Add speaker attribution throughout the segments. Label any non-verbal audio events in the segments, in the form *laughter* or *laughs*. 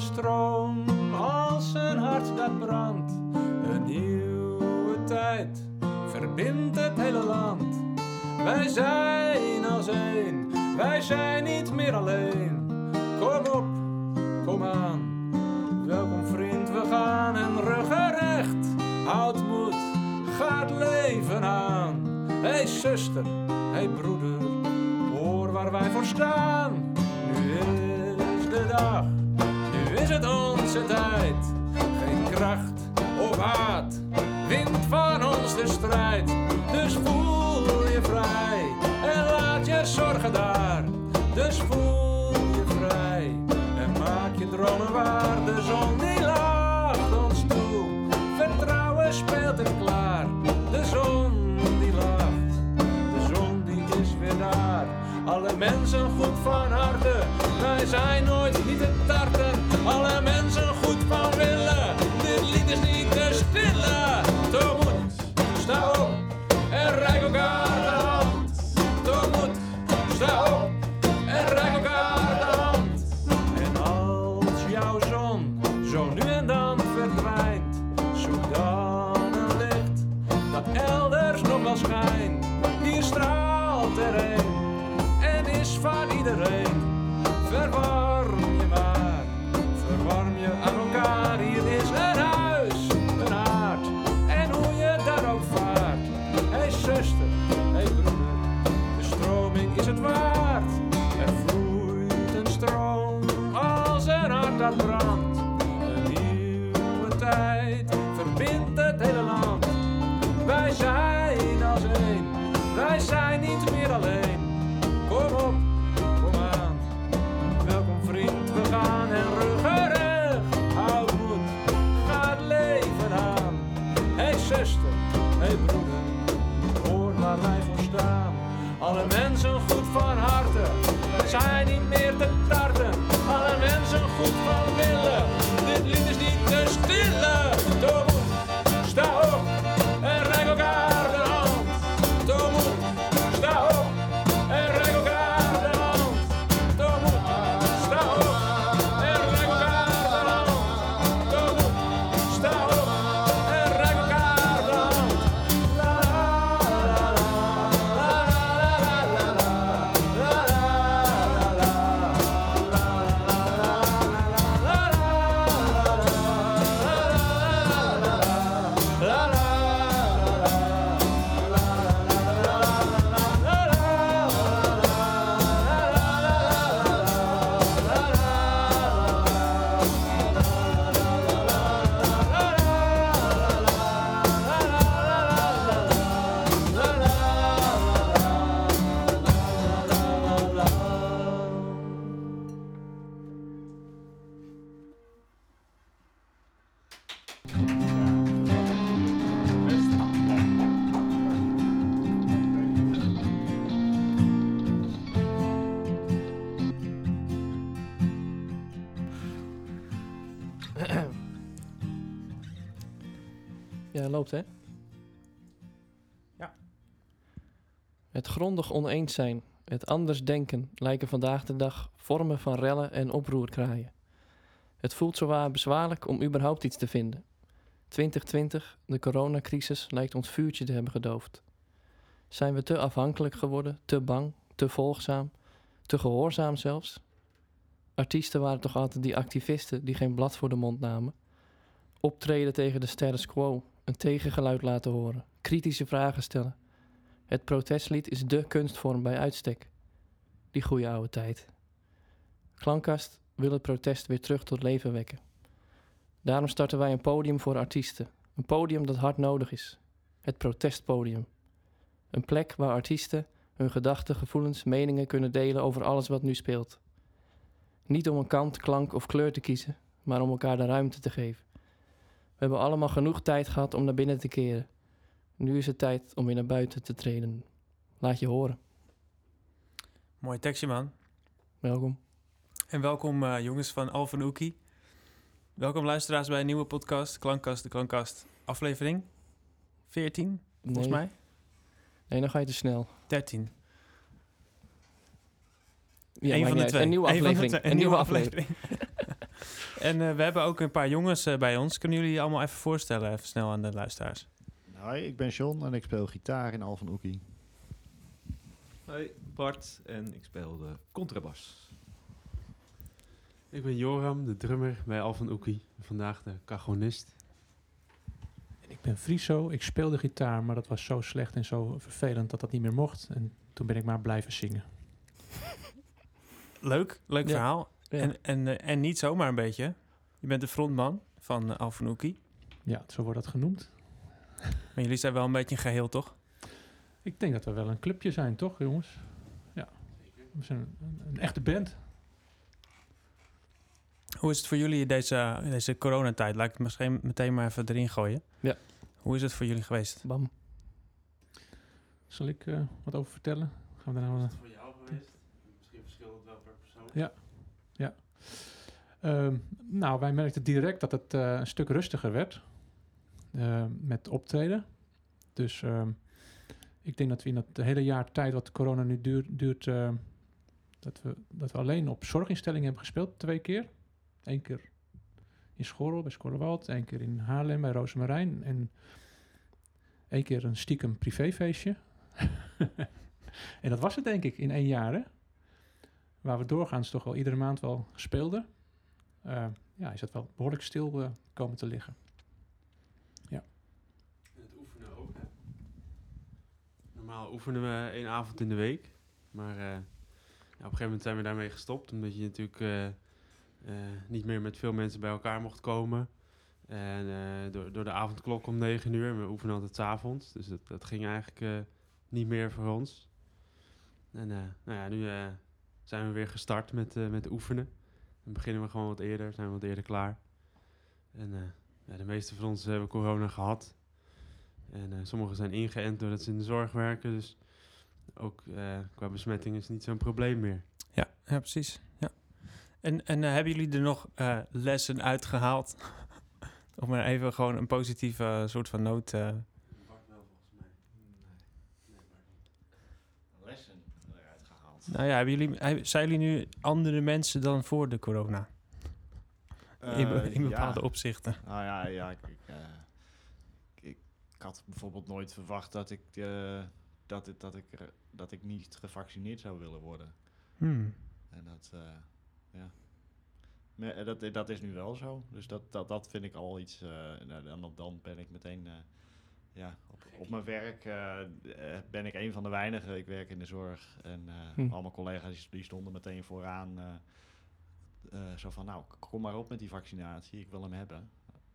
Speaker 1: stroom als een hart dat brandt. пишеш
Speaker 2: ти? Loopt hè?
Speaker 3: Ja.
Speaker 2: Het grondig oneens zijn, het anders denken, lijken vandaag de dag vormen van rellen en oproerkraaien. Het voelt zowaar bezwaarlijk om überhaupt iets te vinden. 2020, de coronacrisis, lijkt ons vuurtje te hebben gedoofd. Zijn we te afhankelijk geworden, te bang, te volgzaam, te gehoorzaam zelfs? Artiesten waren toch altijd die activisten die geen blad voor de mond namen? Optreden tegen de status quo, een tegengeluid laten horen, kritische vragen stellen. Het protestlied is dé kunstvorm bij uitstek. Die goede oude tijd. Klankkast wil het protest weer terug tot leven wekken. Daarom starten wij een podium voor artiesten. Een podium dat hard nodig is. Het protestpodium. Een plek waar artiesten hun gedachten, gevoelens, meningen kunnen delen over alles wat nu speelt. Niet om een kant, klank of kleur te kiezen, maar om elkaar de ruimte te geven. We hebben allemaal genoeg tijd gehad om naar binnen te keren. Nu is het tijd om weer naar buiten te treden. Laat je horen.
Speaker 3: Mooi tekstje, man.
Speaker 2: Welkom.
Speaker 3: En welkom, eh, jongens van Alphen Oekie. Welkom, luisteraars, bij een nieuwe podcast, Klankkast, de Klankkast. Aflevering 14, volgens mij.
Speaker 2: Nee, dan ga je te snel.
Speaker 3: 13.
Speaker 2: Ja,
Speaker 3: Eén van de twee.
Speaker 2: Een nieuwe
Speaker 3: Eén van de
Speaker 2: aflevering. Een nieuwe aflevering.
Speaker 3: En eh, we hebben ook een paar jongens eh, bij ons. Kunnen jullie je allemaal even voorstellen, even snel aan de luisteraars?
Speaker 4: Hoi, ik ben John en ik speel gitaar in Al van Oekie.
Speaker 5: Hoi, Bart en ik speel de contrabas. Ik ben Joram, de drummer bij Alvan Oekie. Vandaag de cajonist.
Speaker 6: En ik ben Friso, ik speelde gitaar, maar dat was zo slecht en zo vervelend dat dat niet meer mocht. En toen ben ik maar blijven zingen.
Speaker 3: Leuk, leuk
Speaker 2: Ja.
Speaker 3: verhaal.
Speaker 2: Ja.
Speaker 3: En, en, eh, en niet zomaar een beetje. Je bent de frontman van uh, Alfanouki.
Speaker 6: Ja, zo wordt dat genoemd.
Speaker 3: Maar jullie zijn wel een beetje een geheel, toch?
Speaker 6: Ik denk dat we wel een clubje zijn, toch jongens? Ja, we zijn een, een echte band.
Speaker 3: Hoe is het voor jullie deze, deze coronatijd? Laat ik het misschien meteen maar even erin gooien.
Speaker 2: Ja.
Speaker 3: Hoe is het voor jullie geweest?
Speaker 2: Bam.
Speaker 6: Zal ik eh, wat over vertellen? Gaan we daar nou...
Speaker 5: voor jou geweest? Misschien verschilt het wel per persoon.
Speaker 6: Ja. Ehm, nou, wij merkten direct dat het eh, een stuk rustiger werd eh, met optreden. Dus ehm, ik denk dat we in dat hele jaar tijd wat corona nu duurt, duurt eh, dat, we, dat we alleen op zorginstellingen hebben gespeeld twee keer. Eén keer in Schorrel bij Schorrelwald, één keer in Haarlem bij Rozemarijn en één keer een stiekem privéfeestje. *laughs* en dat was het denk ik in één jaar hè waar we doorgaans toch wel iedere maand wel speelden, eh, ja, is het wel behoorlijk stil eh, komen te liggen.
Speaker 5: En het oefenen ook, hè? Normaal oefenen we één avond in de week. Maar eh, ja, op een gegeven moment zijn we daarmee gestopt. Omdat je natuurlijk niet meer met veel mensen bij elkaar mocht komen. En door, door de avondklok om 9 uur. We oefenen altijd 's avonds. Dus dat, dat ging eigenlijk niet meer voor ons. En nou ja, nu zijn we weer gestart met, met oefenen. Dan beginnen we gewoon wat eerder. Zijn we wat eerder klaar. En eh, ja, de meeste van ons hebben corona gehad. En eh, sommigen zijn ingeënt doordat ze in de zorg werken. Dus ook eh, qua besmetting is niet zo'n probleem meer.
Speaker 3: Ja, ja precies. Ja. En, en hebben jullie er nog lessen uitgehaald? *laughs* Om maar even gewoon een positieve soort van noot... eh,
Speaker 4: Lessen eruit gehaald.
Speaker 3: Nou ja, hebben jullie, zijn jullie nu andere mensen dan voor de corona? in, be- in bepaalde opzichten.
Speaker 4: Nou ja, ja ik, ik, eh, ik, ik had bijvoorbeeld nooit verwacht dat ik, eh, dat, dat, ik, dat ik niet gevaccineerd zou willen worden.
Speaker 3: Hmm.
Speaker 4: En dat, eh, ja. Maar, eh, dat, dat is nu wel zo. Dus dat, dat, dat vind ik al iets. eh, nou, dan, dan ben ik meteen. Ja, op, op mijn werk eh, eh, ben ik een van de weinigen. Ik werk in de zorg. En
Speaker 2: Hm.
Speaker 4: al mijn collega's die, stonden meteen vooraan. eh, eh, zo van, nou, kom maar op met die vaccinatie. Ik wil hem hebben.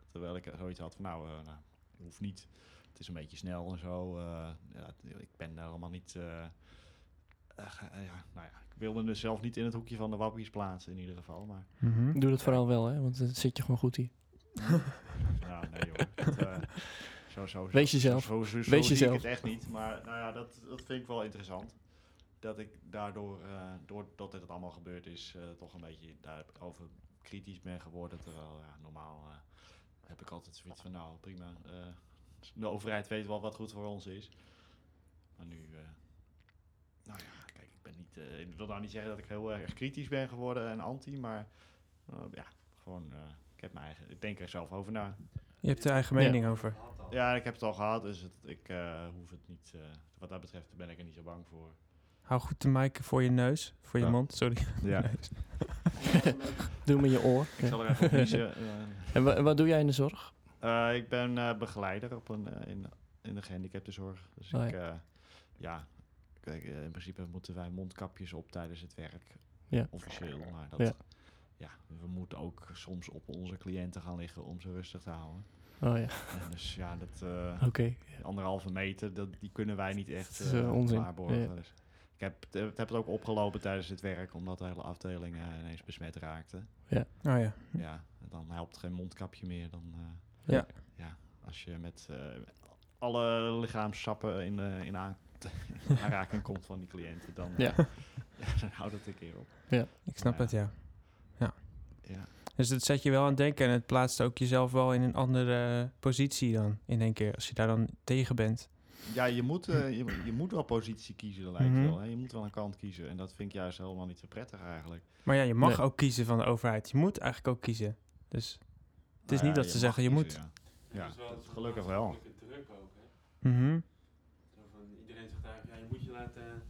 Speaker 4: Terwijl ik zoiets had van, nou, nou hoeft niet. Het is een beetje snel en zo. eh, ja, ik ben daar allemaal niet... ja, nou ja, ik wilde dus zelf niet in het hoekje van de wappies plaatsen in ieder geval. Maar
Speaker 3: Mhm.
Speaker 2: Doe dat vooral wel, hè? Want dan zit je gewoon goed hier.
Speaker 4: nou, nee joh. *laughs* eh, zo, zo,
Speaker 2: Wees
Speaker 4: zo-
Speaker 2: jezelf.
Speaker 4: Zo, zo, zo
Speaker 2: Wees jezelf.
Speaker 4: ik het echt niet. Maar nou ja, dat, dat vind ik wel interessant. Dat ik daardoor, eh doordat dit allemaal gebeurd is, eh, toch een beetje daarover kritisch ben geworden. Terwijl ja, normaal eh, heb ik altijd zoiets van, nou prima. de overheid weet wel wat goed voor ons is. Maar nu, nou ja, kijk, ik ben niet, ik wil nou niet zeggen dat ik heel erg kritisch ben geworden en anti, maar ja, gewoon, ik heb mijn eigen, ik denk er zelf over na.
Speaker 3: Je hebt er eigen
Speaker 2: Ja.
Speaker 3: mening over.
Speaker 4: Ja, ik heb het al gehad, dus het, ik eh, hoef het niet. eh, wat dat betreft ben ik er niet zo bang voor.
Speaker 3: Hou goed de mic voor je neus, voor je
Speaker 4: Ja.
Speaker 3: mond, sorry.
Speaker 4: Ja. *laughs* *laughs*
Speaker 2: Doe met je oor.
Speaker 4: ik zal er even op kiezen. *laughs*
Speaker 2: En wa- wat doe jij in de zorg?
Speaker 4: Eh, ik ben eh, begeleider op een, in, in de gehandicaptenzorg. Dus
Speaker 2: Oh,
Speaker 4: ik,
Speaker 2: ja.
Speaker 4: ja, kijk, in principe moeten wij mondkapjes op tijdens het werk.
Speaker 2: Ja.
Speaker 4: Officieel, maar dat,
Speaker 2: Ja.
Speaker 4: Ja. we moeten ook soms op onze cliënten gaan liggen om ze rustig te houden.
Speaker 2: Oh ja,
Speaker 4: En dus ja, dat eh,
Speaker 2: oké.
Speaker 4: anderhalve meter, dat, die kunnen wij niet echt waarborgen.
Speaker 2: Ja.
Speaker 4: Dus ik heb, het- heb het ook opgelopen tijdens het werk, omdat de hele afdeling eh, ineens besmet raakte.
Speaker 3: Oh ja.
Speaker 4: Ja, en dan helpt geen mondkapje meer. Dan, eh,
Speaker 3: Ja.
Speaker 4: ja, als je met eh, alle lichaamssappen in, eh, in aan- *laughs* aanraking komt van die cliënten, dan,
Speaker 2: Ja.
Speaker 4: ja, *laughs* dan houdt het een keer op.
Speaker 3: Ik snap
Speaker 4: Ja.
Speaker 3: het, ja.
Speaker 4: Ja.
Speaker 3: Dus dat zet je wel aan het denken en het plaatst ook jezelf wel in een andere positie dan in één keer, als je daar dan tegen bent.
Speaker 4: Ja, je moet, eh, je, je moet wel positie kiezen, lijkt
Speaker 3: Mhm.
Speaker 4: wel. Hè? Je moet wel een kant kiezen. En dat vind ik juist helemaal niet zo prettig eigenlijk.
Speaker 3: Maar ja, je mag
Speaker 2: Nee.
Speaker 3: ook kiezen van de overheid. Je moet eigenlijk ook kiezen. Dus het is
Speaker 4: Nou
Speaker 3: niet
Speaker 4: ja,
Speaker 3: dat ze zeggen je moet.
Speaker 4: kiezen, Ja, ja dat- gelukkig wel.
Speaker 5: druk ook, hè?
Speaker 3: Mhm
Speaker 5: van, iedereen zegt eigenlijk, ja, je moet je laten...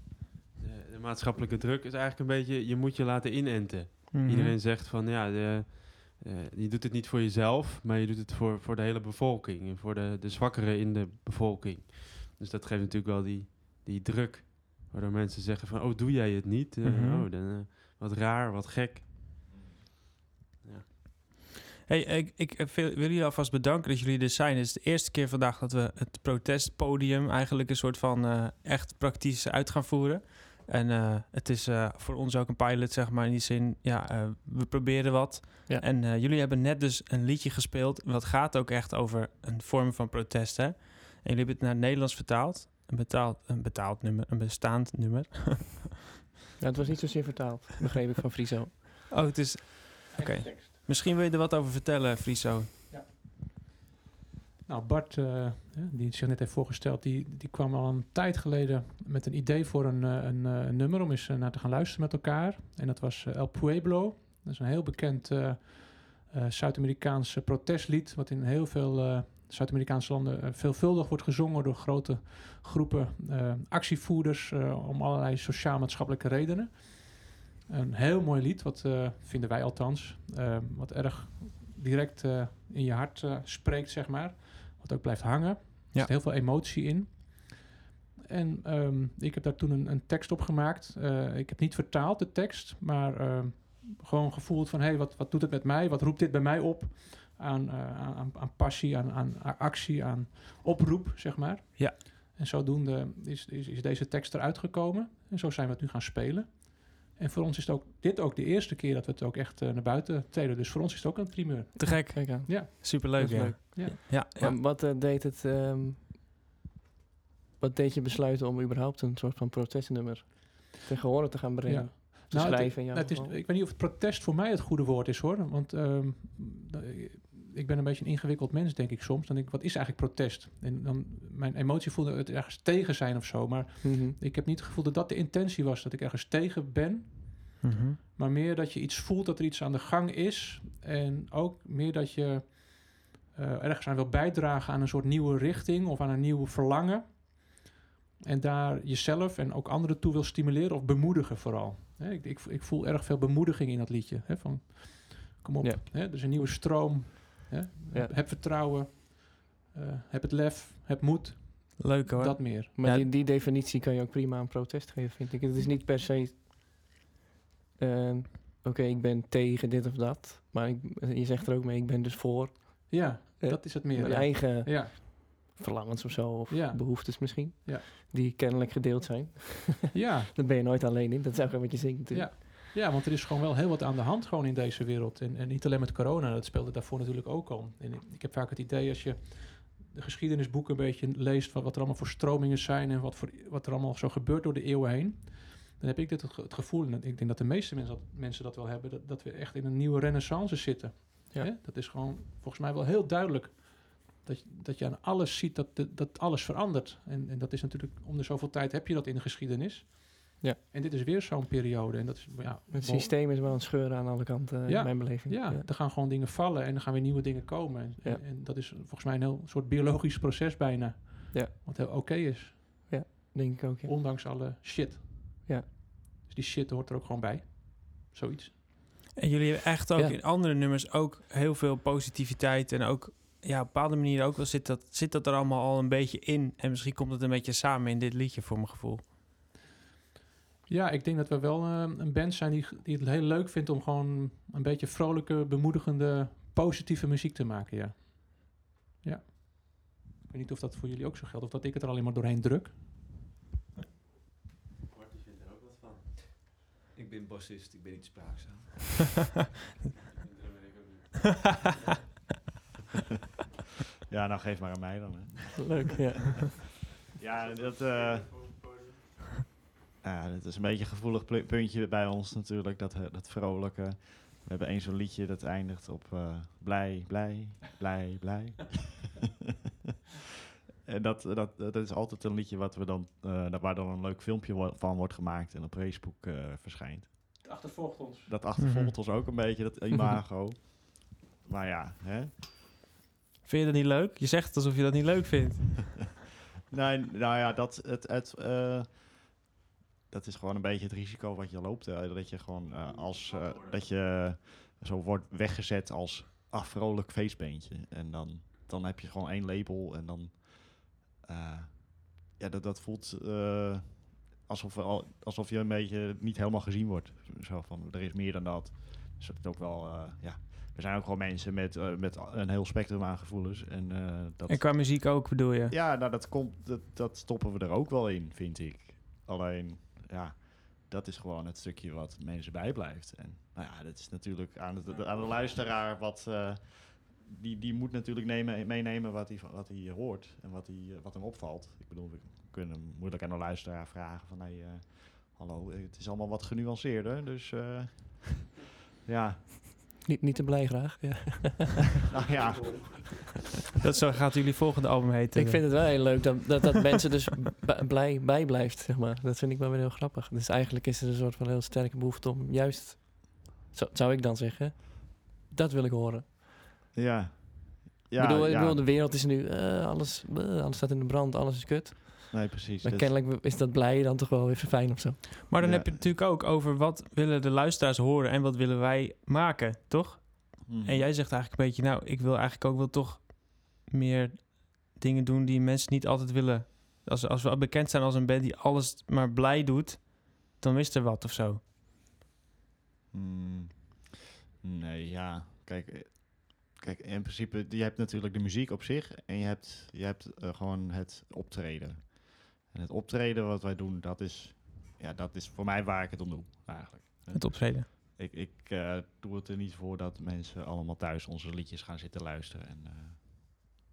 Speaker 5: De, de maatschappelijke druk is eigenlijk een beetje, je moet je laten inenten.
Speaker 3: Mhm.
Speaker 5: Iedereen zegt van, ja, de, eh, je doet het niet voor jezelf, maar je doet het voor, voor de hele bevolking. En voor de, de zwakkeren in de bevolking. Dus dat geeft natuurlijk wel die, die druk. Waardoor mensen zeggen van, oh, doe jij het niet? Eh,
Speaker 3: Mhm.
Speaker 5: Oh, dan, eh, wat raar, wat gek.
Speaker 3: Hey, ik, ik wil jullie alvast bedanken dat jullie er zijn. Het is de eerste keer vandaag dat we het protestpodium eigenlijk een soort van echt praktisch uit gaan voeren. En eh, het is eh, voor ons ook een pilot, zeg maar, in die zin, ja, eh, we proberen wat.
Speaker 2: Ja.
Speaker 3: En eh, jullie hebben net dus een liedje gespeeld, wat gaat ook echt over een vorm van protest, hè? En jullie hebben het naar het Nederlands vertaald. Een betaald, een betaald nummer, een bestaand nummer. *laughs*
Speaker 2: Ja, het was niet zozeer vertaald, begreep ik van Friso.
Speaker 3: Oh, het is... Oké. Misschien wil je er wat over vertellen, Friso.
Speaker 6: Nou, Bart, hè, die zich net heeft voorgesteld, die, die kwam al een tijd geleden met een idee voor een, eh, een, eh, een nummer om eens naar te gaan luisteren met elkaar. En dat was El Pueblo. Dat is een heel bekend Zuid-Amerikaans protestlied, wat in heel veel Zuid-Amerikaanse landen veelvuldig wordt gezongen door grote groepen actievoerders om allerlei sociaal-maatschappelijke redenen. Een heel mooi lied, wat vinden wij althans, wat erg direct in je hart spreekt, zeg maar. Wat ook blijft hangen. Er
Speaker 3: Ja.
Speaker 6: zit heel veel emotie in. En ehm, ik heb daar toen een, een tekst op gemaakt. Eh, ik heb niet vertaald de tekst, maar ehm, gewoon gevoeld van... hé, hey, wat, wat doet het met mij? Wat roept dit bij mij op? Aan, eh, aan, aan- passie, aan, aan aan actie, aan oproep, zeg maar.
Speaker 3: Ja.
Speaker 6: En zodoende is, is, is deze tekst eruit gekomen. En zo zijn we het nu gaan spelen. En voor ons is het ook, dit ook de eerste keer dat we het ook echt eh, naar buiten treden. Dus voor ons is het ook een primeur.
Speaker 3: Te gek.
Speaker 2: Kijk aan.
Speaker 3: Superleuk, ja.
Speaker 6: Ja.
Speaker 3: Ja,
Speaker 2: wat eh, deed het... ehm, wat deed je besluiten om überhaupt een soort van protestnummer tegen horen te gaan brengen?
Speaker 6: Ja.
Speaker 2: Te
Speaker 6: Nou, het-
Speaker 2: schrijven in jouw
Speaker 6: Het is, ik weet niet of het protest voor mij het goede woord is hoor. Want ehm, ik ben een beetje een ingewikkeld mens, denk ik soms. Dan denk ik, wat is eigenlijk protest? En dan, mijn emotie voelde het ergens tegen zijn of zo. Maar
Speaker 2: Mhm.
Speaker 6: ik heb niet het gevoel dat dat de intentie was. Dat ik ergens tegen ben.
Speaker 3: Mhm.
Speaker 6: Maar meer dat je iets voelt, dat er iets aan de gang is. En ook meer dat je eh, ergens aan wil bijdragen aan een soort nieuwe richting of aan een nieuw verlangen. En daar jezelf en ook anderen toe wil stimuleren of bemoedigen vooral. Hè, ik, ik, ik voel erg veel bemoediging in dat liedje. Hè, van, kom op,
Speaker 2: Ja.
Speaker 6: hè, er is een nieuwe stroom.
Speaker 2: Ja.
Speaker 6: Heb vertrouwen, eh, heb het lef, heb moed,
Speaker 3: Leuk hoor.
Speaker 6: dat meer.
Speaker 2: Maar
Speaker 3: Ja.
Speaker 2: die, die definitie kan je ook prima aan protest geven, vind ik. Het is niet per se... eh, Oké, ik ben tegen dit of dat. Maar ik, je zegt er ook mee, ik ben dus voor
Speaker 6: Ja,
Speaker 2: Eh,
Speaker 6: dat is het meer.
Speaker 2: mijn
Speaker 6: ja.
Speaker 2: eigen
Speaker 6: Ja,
Speaker 2: verlangens of zo. Of
Speaker 6: Ja.
Speaker 2: behoeftes misschien.
Speaker 6: Ja.
Speaker 2: Die kennelijk gedeeld zijn. *laughs*
Speaker 6: ja,
Speaker 2: Daar ben je nooit alleen in. Dat is ook wat je zingt natuurlijk.
Speaker 6: Ja, want er is gewoon wel heel wat aan de hand gewoon in deze wereld. En, en niet alleen met corona, dat speelde daarvoor natuurlijk ook al. En ik, ik heb vaak het idee als je de geschiedenisboeken een beetje leest... wat, wat er allemaal voor stromingen zijn en wat, voor, wat er allemaal zo gebeurt door de eeuwen heen... dan heb ik dit het gevoel, en ik denk dat de meeste mensen dat, mensen dat wel hebben... Dat, dat we echt in een nieuwe renaissance zitten.
Speaker 2: Ja.
Speaker 6: Hè? Dat is gewoon volgens mij wel heel duidelijk... Dat, je- dat je aan alles ziet dat, dat, alles verandert. En, en dat is natuurlijk, om de zoveel tijd heb je dat in de geschiedenis...
Speaker 2: Ja.
Speaker 6: En dit is weer zo'n periode. En dat is, ja,
Speaker 2: Het systeem is wel een scheuren aan alle kanten,
Speaker 6: Ja.
Speaker 2: in mijn beleving.
Speaker 6: ja, er gaan gewoon dingen vallen en er gaan weer nieuwe dingen komen. En,
Speaker 2: Ja.
Speaker 6: en dat is volgens mij een heel soort biologisch proces bijna.
Speaker 2: Ja.
Speaker 6: Wat heel oké is,
Speaker 2: denk ik ook, ja.
Speaker 6: ondanks alle shit.
Speaker 2: Ja.
Speaker 6: Dus die shit hoort er ook gewoon bij. Zoiets.
Speaker 3: En jullie hebben echt ook
Speaker 2: Ja.
Speaker 3: in andere nummers ook heel veel positiviteit. En ook ja, op bepaalde manieren ook wel zit dat, zit dat er allemaal al een beetje in. En misschien komt het een beetje samen in dit liedje voor mijn gevoel.
Speaker 6: Ja, ik denk dat we wel eh, een band zijn die, die het heel leuk vindt om gewoon een beetje vrolijke, bemoedigende, positieve muziek te maken. Ja. ja. Ik weet niet of dat voor jullie ook zo geldt of dat ik het er alleen maar doorheen druk.
Speaker 4: Ik ben bassist, ik ben niet spraakzaam. *laughs* Ja, nou geef maar aan mij dan. Hè.
Speaker 2: Leuk, ja.
Speaker 4: Ja, dat, eh, ja, dat is een beetje een gevoelig puntje bij ons natuurlijk, dat, eh, dat vrolijke. We hebben één zo'n liedje dat eindigt op eh, blij, blij, blij, blij. *laughs* en dat, dat, dat is altijd een liedje wat we dan, eh, waar dan een leuk filmpje wo- van wordt gemaakt en op Facebook eh, verschijnt.
Speaker 6: Het achtervolgt ons.
Speaker 4: Dat achtervolgt
Speaker 3: Mhm.
Speaker 4: ons ook een beetje, dat imago. *laughs* Maar ja, hè?
Speaker 3: Vind je dat niet leuk? Je zegt het alsof je dat niet leuk vindt. *laughs*
Speaker 4: Nee, nou ja, dat, het, het, eh, dat is gewoon een beetje het risico wat je loopt. eh, dat je gewoon eh, als eh, dat je zo wordt weggezet als vrolijk feestbeentje. En dan, dan heb je gewoon één label en dan eh, ja, dat, dat voelt eh, alsof, al, alsof je een beetje niet helemaal gezien wordt. Zo van er is meer dan dat. Dus dat is ook wel, eh, ja. We zijn ook gewoon mensen met, eh, met een heel spectrum aan gevoelens. En, eh, dat,
Speaker 3: En qua muziek ook, bedoel je?
Speaker 4: ja, nou dat komt, dat, dat stoppen we er ook wel in, vind ik. Alleen, ja, dat is gewoon het stukje wat mensen bijblijft. En nou ja, dat is natuurlijk aan de, aan de luisteraar wat. eh, die, die moet natuurlijk nemen, meenemen wat hij, wat hij hoort en wat, hij, wat hem opvalt. Ik bedoel, we kunnen moeilijk aan de luisteraar vragen van... Hey, eh, hallo, het is allemaal wat genuanceerder, dus... eh, *laughs* ja,
Speaker 2: Niet, niet te blij graag. Ja. *laughs*
Speaker 4: nou ja,
Speaker 3: Dat zo gaat jullie volgende album heten.
Speaker 2: Ik vind het wel heel leuk dat, dat, dat mensen dus blij bijblijft, zeg maar. Dat vind ik wel weer heel grappig. Dus eigenlijk is er een soort van heel sterke behoefte om juist, zo, zou ik dan zeggen, dat wil ik horen.
Speaker 4: Ja. Ja,
Speaker 2: ik, bedoel, ik
Speaker 4: ja.
Speaker 2: bedoel, de wereld is nu, eh, alles, eh, alles staat in de brand, alles is kut.
Speaker 4: Nee, precies.
Speaker 2: Maar
Speaker 4: Dat-
Speaker 2: kennelijk is dat blij dan toch wel even fijn of zo.
Speaker 3: Maar dan
Speaker 4: Ja.
Speaker 3: heb je het natuurlijk ook over wat willen de luisteraars horen en wat willen wij maken, toch?
Speaker 4: Mhm.
Speaker 3: En jij zegt eigenlijk een beetje, nou, ik wil eigenlijk ook wel toch meer dingen doen die mensen niet altijd willen. Als, als we bekend zijn als een band die alles maar blij doet, dan is er wat of zo.
Speaker 4: Hmm. Nee, ja. Kijk, eh, kijk, in principe, je hebt natuurlijk de muziek op zich en je hebt, je hebt eh, gewoon het optreden. En het optreden wat wij doen, dat is, ja, dat is voor mij waar ik het om doe, eigenlijk.
Speaker 3: Het optreden.
Speaker 4: Ik, ik eh, doe het er niet voor dat mensen allemaal thuis onze liedjes gaan zitten luisteren. En, eh,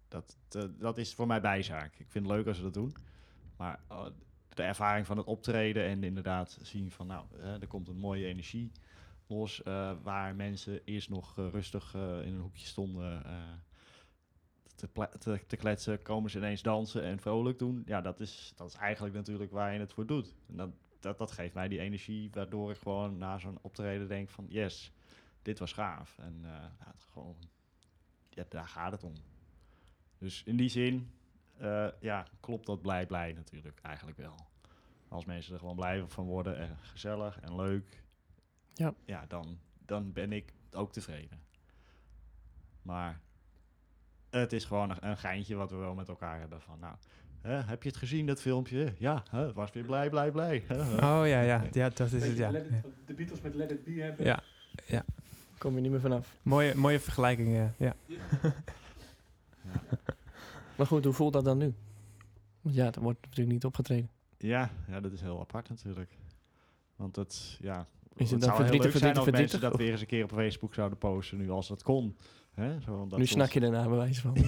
Speaker 4: dat, dat- is voor mij bijzaak. Ik vind het leuk als ze dat doen. Maar de ervaring van het optreden en inderdaad zien van, nou, er komt een mooie energie los. eh, waar mensen eerst nog eh, rustig eh, in een hoekje stonden te, te, te kletsen, komen ze ineens dansen en vrolijk doen. Ja, dat is, dat is eigenlijk natuurlijk waar je het voor doet. En dat, dat, dat geeft mij die energie, waardoor ik gewoon na zo'n optreden denk van, yes, dit was gaaf. En gewoon, ja, daar gaat het om. Dus in die zin, ja, klopt dat blij blij natuurlijk eigenlijk wel. Als mensen er gewoon blij van worden en gezellig en leuk,
Speaker 2: Ja.
Speaker 4: ja dan, dan ben ik ook tevreden. Maar het is gewoon een, een geintje wat we wel met elkaar hebben van, nou, hè, heb je het gezien, dat filmpje? Ja, hè, het was weer blij, blij, blij.
Speaker 3: Oh ja, ja, ja dat is het, ja.
Speaker 6: It- de Beatles met Let It Be hebben.
Speaker 3: Ja.
Speaker 2: Kom je niet meer vanaf.
Speaker 3: Mooie, mooie vergelijking, ja. ja. *laughs*
Speaker 2: Maar goed, hoe voelt dat dan nu? Want ja, er wordt natuurlijk niet opgetreden.
Speaker 4: Ja, ja, dat is heel apart natuurlijk. Want dat, ja...
Speaker 2: Is het
Speaker 4: het
Speaker 2: dan
Speaker 4: zou heel leuk
Speaker 2: verdrietig,
Speaker 4: zijn als
Speaker 2: verdrietig,
Speaker 4: mensen dat weer eens een keer op Facebook zouden posten, nu als dat kon. Hè? Zo, dat
Speaker 2: nu
Speaker 4: ons-
Speaker 2: snak je ernaar, bij wijze van. *laughs*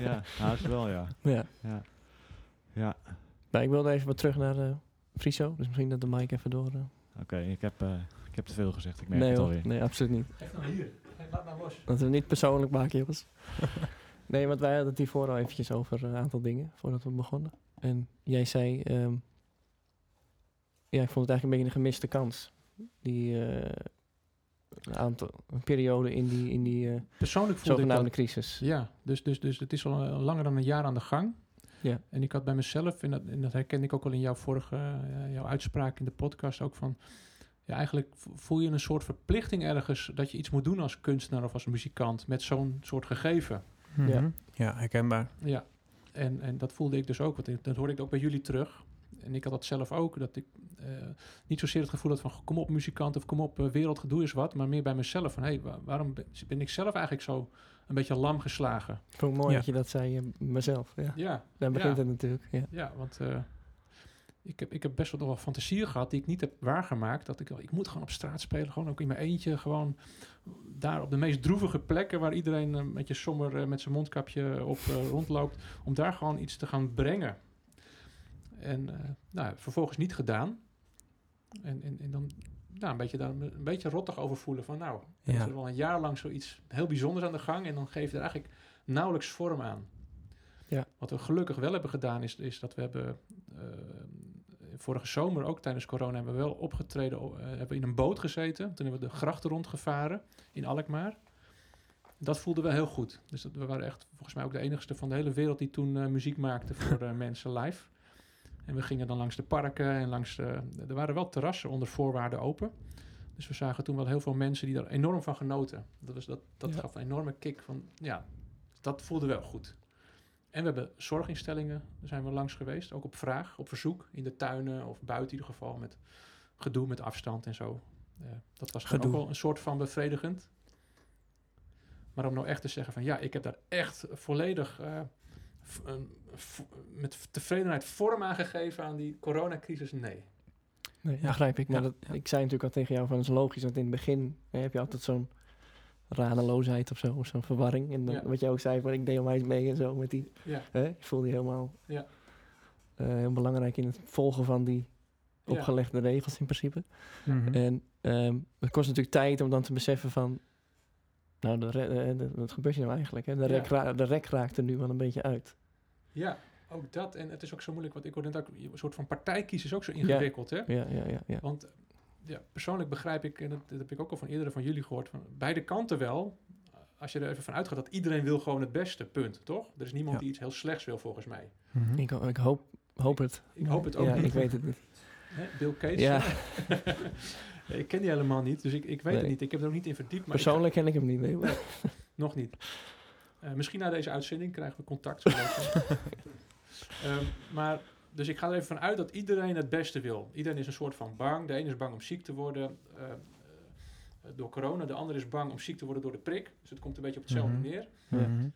Speaker 4: Ja, haast wel, ja.
Speaker 2: ja.
Speaker 4: ja. Ja,
Speaker 2: Nou, ik wilde even wat terug naar eh Friso. Dus misschien dat de mic even door... eh,
Speaker 4: oké. ik, heb, eh, ik heb te veel gezegd. Ik merk
Speaker 2: nee
Speaker 4: het alweer.
Speaker 2: nee, absoluut niet.
Speaker 6: Geef nou hier. Geef- Laat nou los.
Speaker 2: Dat we het niet persoonlijk maken, jongens. *laughs* nee, want wij hadden het hiervoor al eventjes over een aantal dingen, voordat we begonnen. En jij zei, ehm, ja, ik vond het eigenlijk een beetje een gemiste kans. Die eh, een aantal, een periode in die, in die eh,
Speaker 6: Persoonlijk voelde ik
Speaker 2: zogenaamde
Speaker 6: dat,
Speaker 2: crisis.
Speaker 6: Ja, dus, dus, dus het is al eh, langer dan een jaar aan de gang.
Speaker 2: Ja.
Speaker 6: En ik had bij mezelf, en dat, en dat herkende ik ook al in jouw vorige jouw uitspraak in de podcast ook van... Ja, eigenlijk vo- voel je een soort verplichting ergens dat je iets moet doen als kunstenaar of als muzikant met zo'n soort gegeven.
Speaker 2: Ja.
Speaker 3: Mhm. ja, herkenbaar.
Speaker 6: Ja, en, en dat voelde ik dus ook, want dat hoorde ik ook bij jullie terug. En ik had dat zelf ook, dat ik eh, niet zozeer het gevoel had van kom op muzikant of kom op eh, wereldgedoe is wat, maar meer bij mezelf van hé, hey, wa- waarom ben, ben ik zelf eigenlijk zo een beetje lam geslagen?
Speaker 2: Vond mooi
Speaker 3: Ja.
Speaker 2: dat je dat zei, eh, mezelf. Ja.
Speaker 6: Ja,
Speaker 2: Daar begint
Speaker 6: Ja.
Speaker 2: het natuurlijk. Ja.
Speaker 6: ja want eh, ik, heb, ik heb best wel nog wel fantasieën gehad die ik niet heb waargemaakt. Dat ik, ik moet gewoon op straat spelen, gewoon ook in mijn eentje, gewoon daar op de meest droevige plekken waar iedereen met je somber met zijn mondkapje op eh, rondloopt, om daar gewoon iets te gaan brengen. En eh, nou, vervolgens niet gedaan. En, en, en dan nou, een, beetje daar, een beetje rottig over voelen van nou, er is
Speaker 3: Ja.
Speaker 6: al een jaar lang zoiets heel bijzonders aan de gang en dan geef je er eigenlijk nauwelijks vorm aan.
Speaker 2: Ja.
Speaker 6: Wat we gelukkig wel hebben gedaan is, is dat we hebben eh, vorige zomer, ook tijdens corona, hebben we wel opgetreden. eh, hebben we in een boot gezeten. Toen hebben we de grachten rondgevaren in Alkmaar. Dat voelde wel heel goed. Dus dat, we waren echt volgens mij ook de enigste van de hele wereld die toen muziek maakte voor *laughs* mensen live. En we gingen dan langs de parken en langs de, er waren wel terrassen onder voorwaarden open. Dus we zagen toen wel heel veel mensen die er enorm van genoten. Dat, was, dat, dat
Speaker 2: Ja.
Speaker 6: gaf een enorme kick van, ja, dat voelde wel goed. En we hebben zorginstellingen, daar zijn we langs geweest, ook op vraag, op verzoek, in de tuinen of buiten in ieder geval, met gedoe, met afstand en zo. Eh, dat was ook wel een soort van bevredigend. Maar om nou echt te zeggen van, ja, ik heb daar echt volledig eh, met tevredenheid vorm aan gegeven aan die coronacrisis, nee.
Speaker 2: Nee,
Speaker 3: Ja.
Speaker 2: begrijp ik. Maar
Speaker 3: Ja,
Speaker 2: dat,
Speaker 3: ja.
Speaker 2: ik zei natuurlijk al tegen jou van, dat is logisch. Want in het begin hè, heb je altijd zo'n radeloosheid of zo, of zo'n verwarring. En dan,
Speaker 6: Ja.
Speaker 2: wat jij ook zei, van ik deed mij mee en zo met die...
Speaker 6: Ja.
Speaker 2: Hè, je voelde je helemaal
Speaker 6: Ja.
Speaker 2: eh, heel belangrijk in het volgen van die
Speaker 6: Ja.
Speaker 2: opgelegde regels in principe.
Speaker 3: Mhm.
Speaker 2: En ehm, het kost natuurlijk tijd om dan te beseffen van... Nou, de, re- eh, de- wat gebeurt hier nou eigenlijk? Hè? De,
Speaker 6: Ja.
Speaker 2: rek ra- de rek raakt er nu wel een beetje uit.
Speaker 6: Ja, ook dat. En het is ook zo moeilijk, want ik hoorde net ook, een soort van partijkies is ook zo ingewikkeld, hè?
Speaker 2: Ja, ja, ja. ja.
Speaker 6: Want ja, persoonlijk begrijp ik, en dat, dat heb ik ook al van eerdere van jullie gehoord, van beide kanten wel. Als je er even van uitgaat dat iedereen wil gewoon het beste, punt, toch? Er is niemand
Speaker 3: Ja.
Speaker 6: die iets heel slechts wil, volgens mij.
Speaker 3: Mhm.
Speaker 2: Ik, ho- ik hoop, hoop het.
Speaker 6: Ik hoop het ook
Speaker 2: ja,
Speaker 6: niet.
Speaker 2: ik weet het niet. *laughs*
Speaker 6: Hè, Bill Gates.
Speaker 2: Ja. *laughs*
Speaker 6: ik ken die helemaal niet, dus ik, ik weet het niet. Ik heb er ook niet in verdiept. Maar ik-
Speaker 2: Persoonlijk ken ik hem niet. Nee, maar- *laughs*
Speaker 6: nog niet. Eh, misschien na deze uitzending krijgen we contact. *laughs* Ehm, maar, dus ik ga er even van uit dat iedereen het beste wil. Iedereen is een soort van bang. De ene is bang om ziek te worden eh, eh, door corona. De ander is bang om ziek te worden door de prik. Dus het komt een beetje op hetzelfde
Speaker 3: Mhm.
Speaker 6: neer.
Speaker 3: Mhm.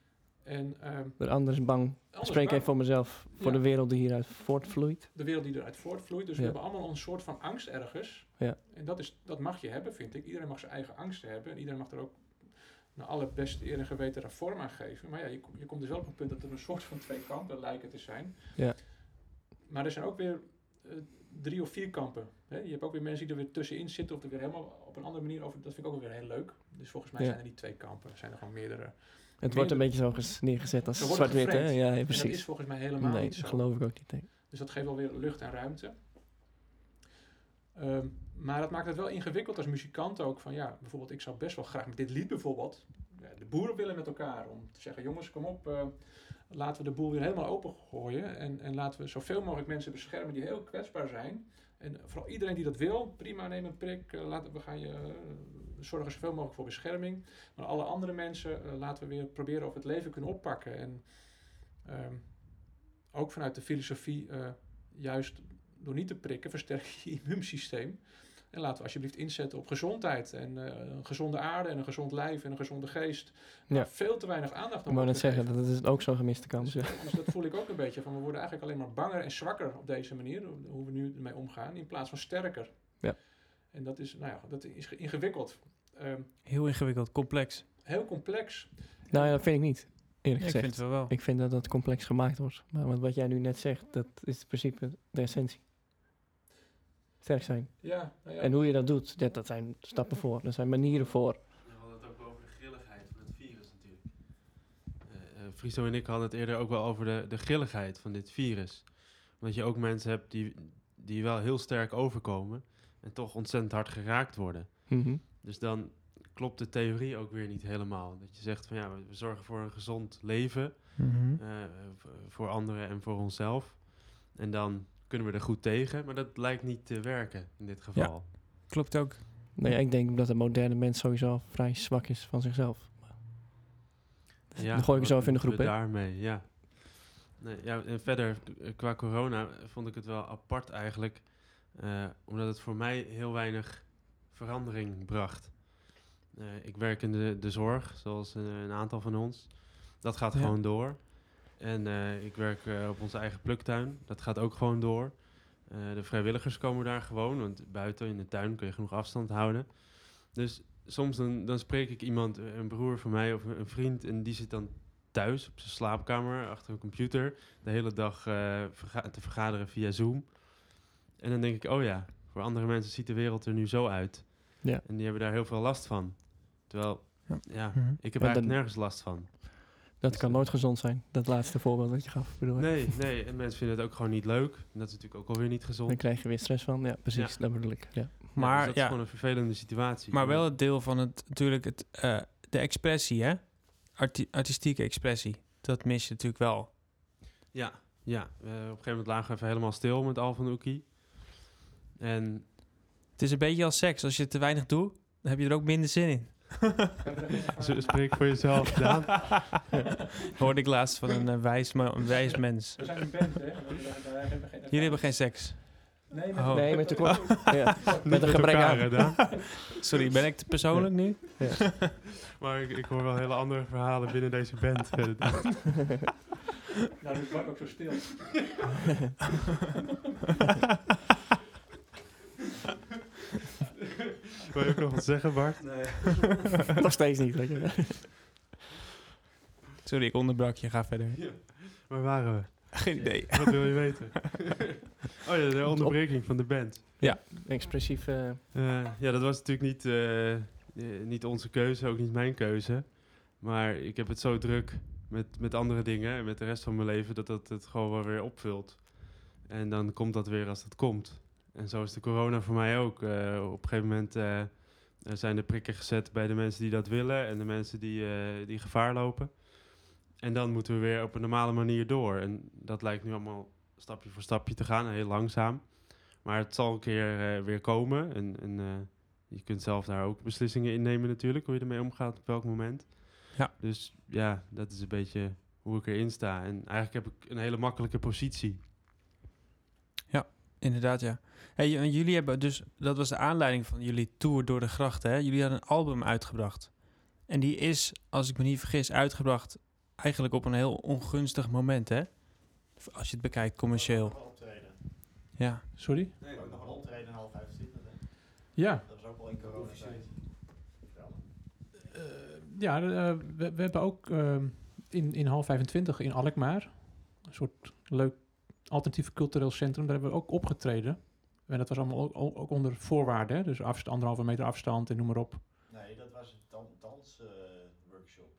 Speaker 6: En ehm,
Speaker 2: De ander is bang.
Speaker 6: anders
Speaker 2: Spreek
Speaker 6: bang.
Speaker 2: even voor mezelf. Voor
Speaker 6: Ja.
Speaker 2: de wereld die hieruit voortvloeit.
Speaker 6: de wereld die eruit voortvloeit. Dus
Speaker 2: Ja.
Speaker 6: we hebben allemaal een soort van angst ergens.
Speaker 2: Ja.
Speaker 6: En dat, is, dat mag je hebben, vind ik. Iedereen mag zijn eigen angsten hebben. En iedereen mag er ook naar alle beste eer en geweten vorm aan geven. Maar ja, je, je komt dus wel op het punt dat er een soort van twee kampen lijken te zijn.
Speaker 2: Ja.
Speaker 6: Maar er zijn ook weer eh, drie of vier kampen. Hè? Je hebt ook weer mensen die er weer tussenin zitten of er weer helemaal op een andere manier over. Dat vind ik ook weer heel leuk. Dus volgens mij
Speaker 2: Ja.
Speaker 6: zijn er niet twee kampen. Er zijn er gewoon meerdere.
Speaker 2: Het wordt een beetje zo neergezet als zwart-wit, hè? Ja,
Speaker 6: En dat
Speaker 2: precies.
Speaker 6: is volgens mij helemaal
Speaker 2: Nee,
Speaker 6: niet zo.
Speaker 2: dat geloof ik ook niet. Nee.
Speaker 6: Dus dat geeft wel weer lucht en ruimte. Ehm, maar dat maakt het wel ingewikkeld als muzikant ook. Van ja, bijvoorbeeld, ik zou best wel graag met dit lied bijvoorbeeld de boeren willen met elkaar. Om te zeggen, jongens, kom op, eh, laten we de boel weer helemaal open gooien. En, en laten we zoveel mogelijk mensen beschermen die heel kwetsbaar zijn. En vooral iedereen die dat wil, prima, neem een prik. eh, laten we gaan je eh, zorgen zoveel mogelijk voor bescherming. Maar alle andere mensen laten we weer proberen of het leven kunnen oppakken. En ehm, ook vanuit de filosofie, juist door niet te prikken, versterk je immuunsysteem. En laten we alsjeblieft inzetten op gezondheid. En eh, een gezonde aarde en een gezond lijf en een gezonde geest.
Speaker 2: Ja.
Speaker 6: Maar veel te weinig aandacht
Speaker 2: Ik
Speaker 6: aan
Speaker 2: wou
Speaker 6: wordt
Speaker 2: net zeggen, dat is ook zo'n gemiste kans.
Speaker 6: Dus, dus dat voel ik ook een beetje van. We worden eigenlijk alleen maar banger en zwakker op deze manier. Hoe we nu ermee omgaan. In plaats van sterker.
Speaker 2: Ja.
Speaker 6: En dat is, nou ja, dat is ge- ingewikkeld. Ehm,
Speaker 3: Heel ingewikkeld, complex.
Speaker 6: heel complex.
Speaker 2: Nou ja, dat vind ik niet. Eerlijk
Speaker 3: Ja, ik
Speaker 2: gezegd.
Speaker 3: vind het wel wel.
Speaker 2: Ik vind dat dat complex gemaakt wordt. Maar wat- wat jij nu net zegt, dat is in principe de essentie. Sterk zijn.
Speaker 6: Ja, nou ja.
Speaker 2: En hoe je dat doet, dat, dat zijn stappen voor. Er zijn manieren voor.
Speaker 5: We hadden het ook over de grilligheid van het virus natuurlijk. Eh, eh, Friso en ik hadden het eerder ook wel over de, de grilligheid van dit virus. Omdat je ook mensen hebt die, die wel heel sterk overkomen en toch ontzettend hard geraakt worden.
Speaker 2: Mhm.
Speaker 5: Dus dan klopt de theorie ook weer niet helemaal. Dat je zegt van ja, we, we zorgen voor een gezond leven
Speaker 3: Mhm.
Speaker 5: eh, voor anderen en voor onszelf. En dan kunnen we er goed tegen, maar dat lijkt niet te werken in dit geval.
Speaker 3: Klopt ook.
Speaker 2: Nee, ik denk dat de moderne mens sowieso vrij zwak is van zichzelf.
Speaker 5: Ja,
Speaker 2: Dan gooi ik even in de groep, hè?
Speaker 5: daarmee, ja. Nee, ja. En verder, k- qua corona, vond ik het wel apart eigenlijk. eh, omdat het voor mij heel weinig verandering bracht. Eh, ik werk in de, de zorg, zoals eh, een aantal van ons. Dat gaat
Speaker 3: Ja.
Speaker 5: gewoon door. En eh, ik werk eh, op onze eigen pluktuin. Dat gaat ook gewoon door. Eh, de vrijwilligers komen daar gewoon, want buiten in de tuin kun je genoeg afstand houden. Dus soms dan, dan spreek ik iemand, een broer van mij of een vriend, en die zit dan thuis op zijn slaapkamer achter een computer de hele dag verga- te vergaderen via Zoom. En dan denk ik, oh ja, voor andere mensen ziet de wereld er nu zo uit.
Speaker 2: Ja.
Speaker 5: En die hebben daar heel veel last van. Terwijl,
Speaker 3: Ja.
Speaker 5: ja,
Speaker 3: Mhm.
Speaker 5: ik heb eigenlijk nergens last van.
Speaker 2: Dat kan nooit gezond zijn, dat laatste voorbeeld dat je gaf. Bedoel ik.
Speaker 5: Nee, nee, en mensen vinden het ook gewoon niet leuk. En dat is natuurlijk ook alweer niet gezond.
Speaker 2: Dan krijg je weer stress van. Ja, precies,
Speaker 5: Ja.
Speaker 2: dat bedoel ik. Ja.
Speaker 5: Ja, dus
Speaker 3: Maar
Speaker 5: dat is gewoon een vervelende situatie.
Speaker 3: maar wel het deel van het, natuurlijk het, eh, de expressie, hè? Arti- artistieke expressie. Dat mis je natuurlijk wel.
Speaker 5: Ja, ja. Eh, op een gegeven moment lagen we even helemaal stil met Al van Oekie. En
Speaker 3: Het is een beetje als seks. Als je te weinig doet, dan heb je er ook minder zin in. *laughs*
Speaker 5: spreek voor jezelf, Daan. *laughs*
Speaker 3: Hoorde ik laatst van een, eh, wijs, ma- een wijs mens.
Speaker 6: We zijn een band, hè?
Speaker 3: Jullie hebben geen seks.
Speaker 6: Nee,
Speaker 3: Oh.
Speaker 2: Nee, met de *laughs* klok. ja.
Speaker 5: Niet
Speaker 2: een gebrek
Speaker 5: elkaar,
Speaker 2: aan.
Speaker 3: Sorry, ben ik te persoonlijk nu?
Speaker 5: Maar ik, ik hoor wel hele andere verhalen binnen deze band. eh.
Speaker 6: Nou, nu is ook zo stil.
Speaker 5: Wil je ook nog wat zeggen, Bart? *laughs*
Speaker 2: Nog steeds niet. Weet je. *laughs*
Speaker 3: Sorry, ik onderbrak je. Ga verder.
Speaker 5: Waar waren we?
Speaker 3: Geen idee. *laughs*
Speaker 5: Wat wil je weten? oh ja, de onderbreking van de band.
Speaker 2: Expressief. eh,
Speaker 5: Eh, ja, dat was natuurlijk niet, eh, niet onze keuze, ook niet mijn keuze. Maar ik heb het zo druk met, met andere dingen en met de rest van mijn leven dat dat het gewoon wel weer opvult. En dan komt dat weer als het komt. En zo is de corona voor mij ook. Eh, op een gegeven moment eh, zijn de prikken gezet bij de mensen die dat willen en de mensen die, eh, die gevaar lopen. En dan moeten we weer op een normale manier door. En dat lijkt nu allemaal stapje voor stapje te gaan, heel langzaam. Maar het zal een keer weer komen. En, en je kunt zelf daar ook beslissingen in nemen natuurlijk, hoe je ermee omgaat op welk moment.
Speaker 3: Ja.
Speaker 5: Dus ja, dat is een beetje hoe ik erin sta. En eigenlijk heb ik een hele makkelijke positie.
Speaker 3: Inderdaad, ja. Hey, jullie hebben dus, dat was de aanleiding van jullie tour door de grachten. Hè? Jullie hadden een album uitgebracht. En die is, als ik me niet vergis, uitgebracht eigenlijk op een heel ongunstig moment, hè? Als je het bekijkt commercieel.
Speaker 4: Nog een optreden.
Speaker 3: Ja.
Speaker 6: Sorry?
Speaker 4: Nee, ook nog een optreden en half 25. hè.
Speaker 6: Ja.
Speaker 4: Dat was ook wel in coronatijd. Vertel.
Speaker 6: Eh, ja, eh, we, we hebben ook eh, in, in half 25 in Alkmaar, een soort leuk alternatief cultureel centrum, daar hebben we ook opgetreden. En dat was allemaal ook, ook- onder voorwaarden, hè? dus afstand, anderhalve meter afstand en noem maar op.
Speaker 4: Nee, dat was een dan, dansworkshop.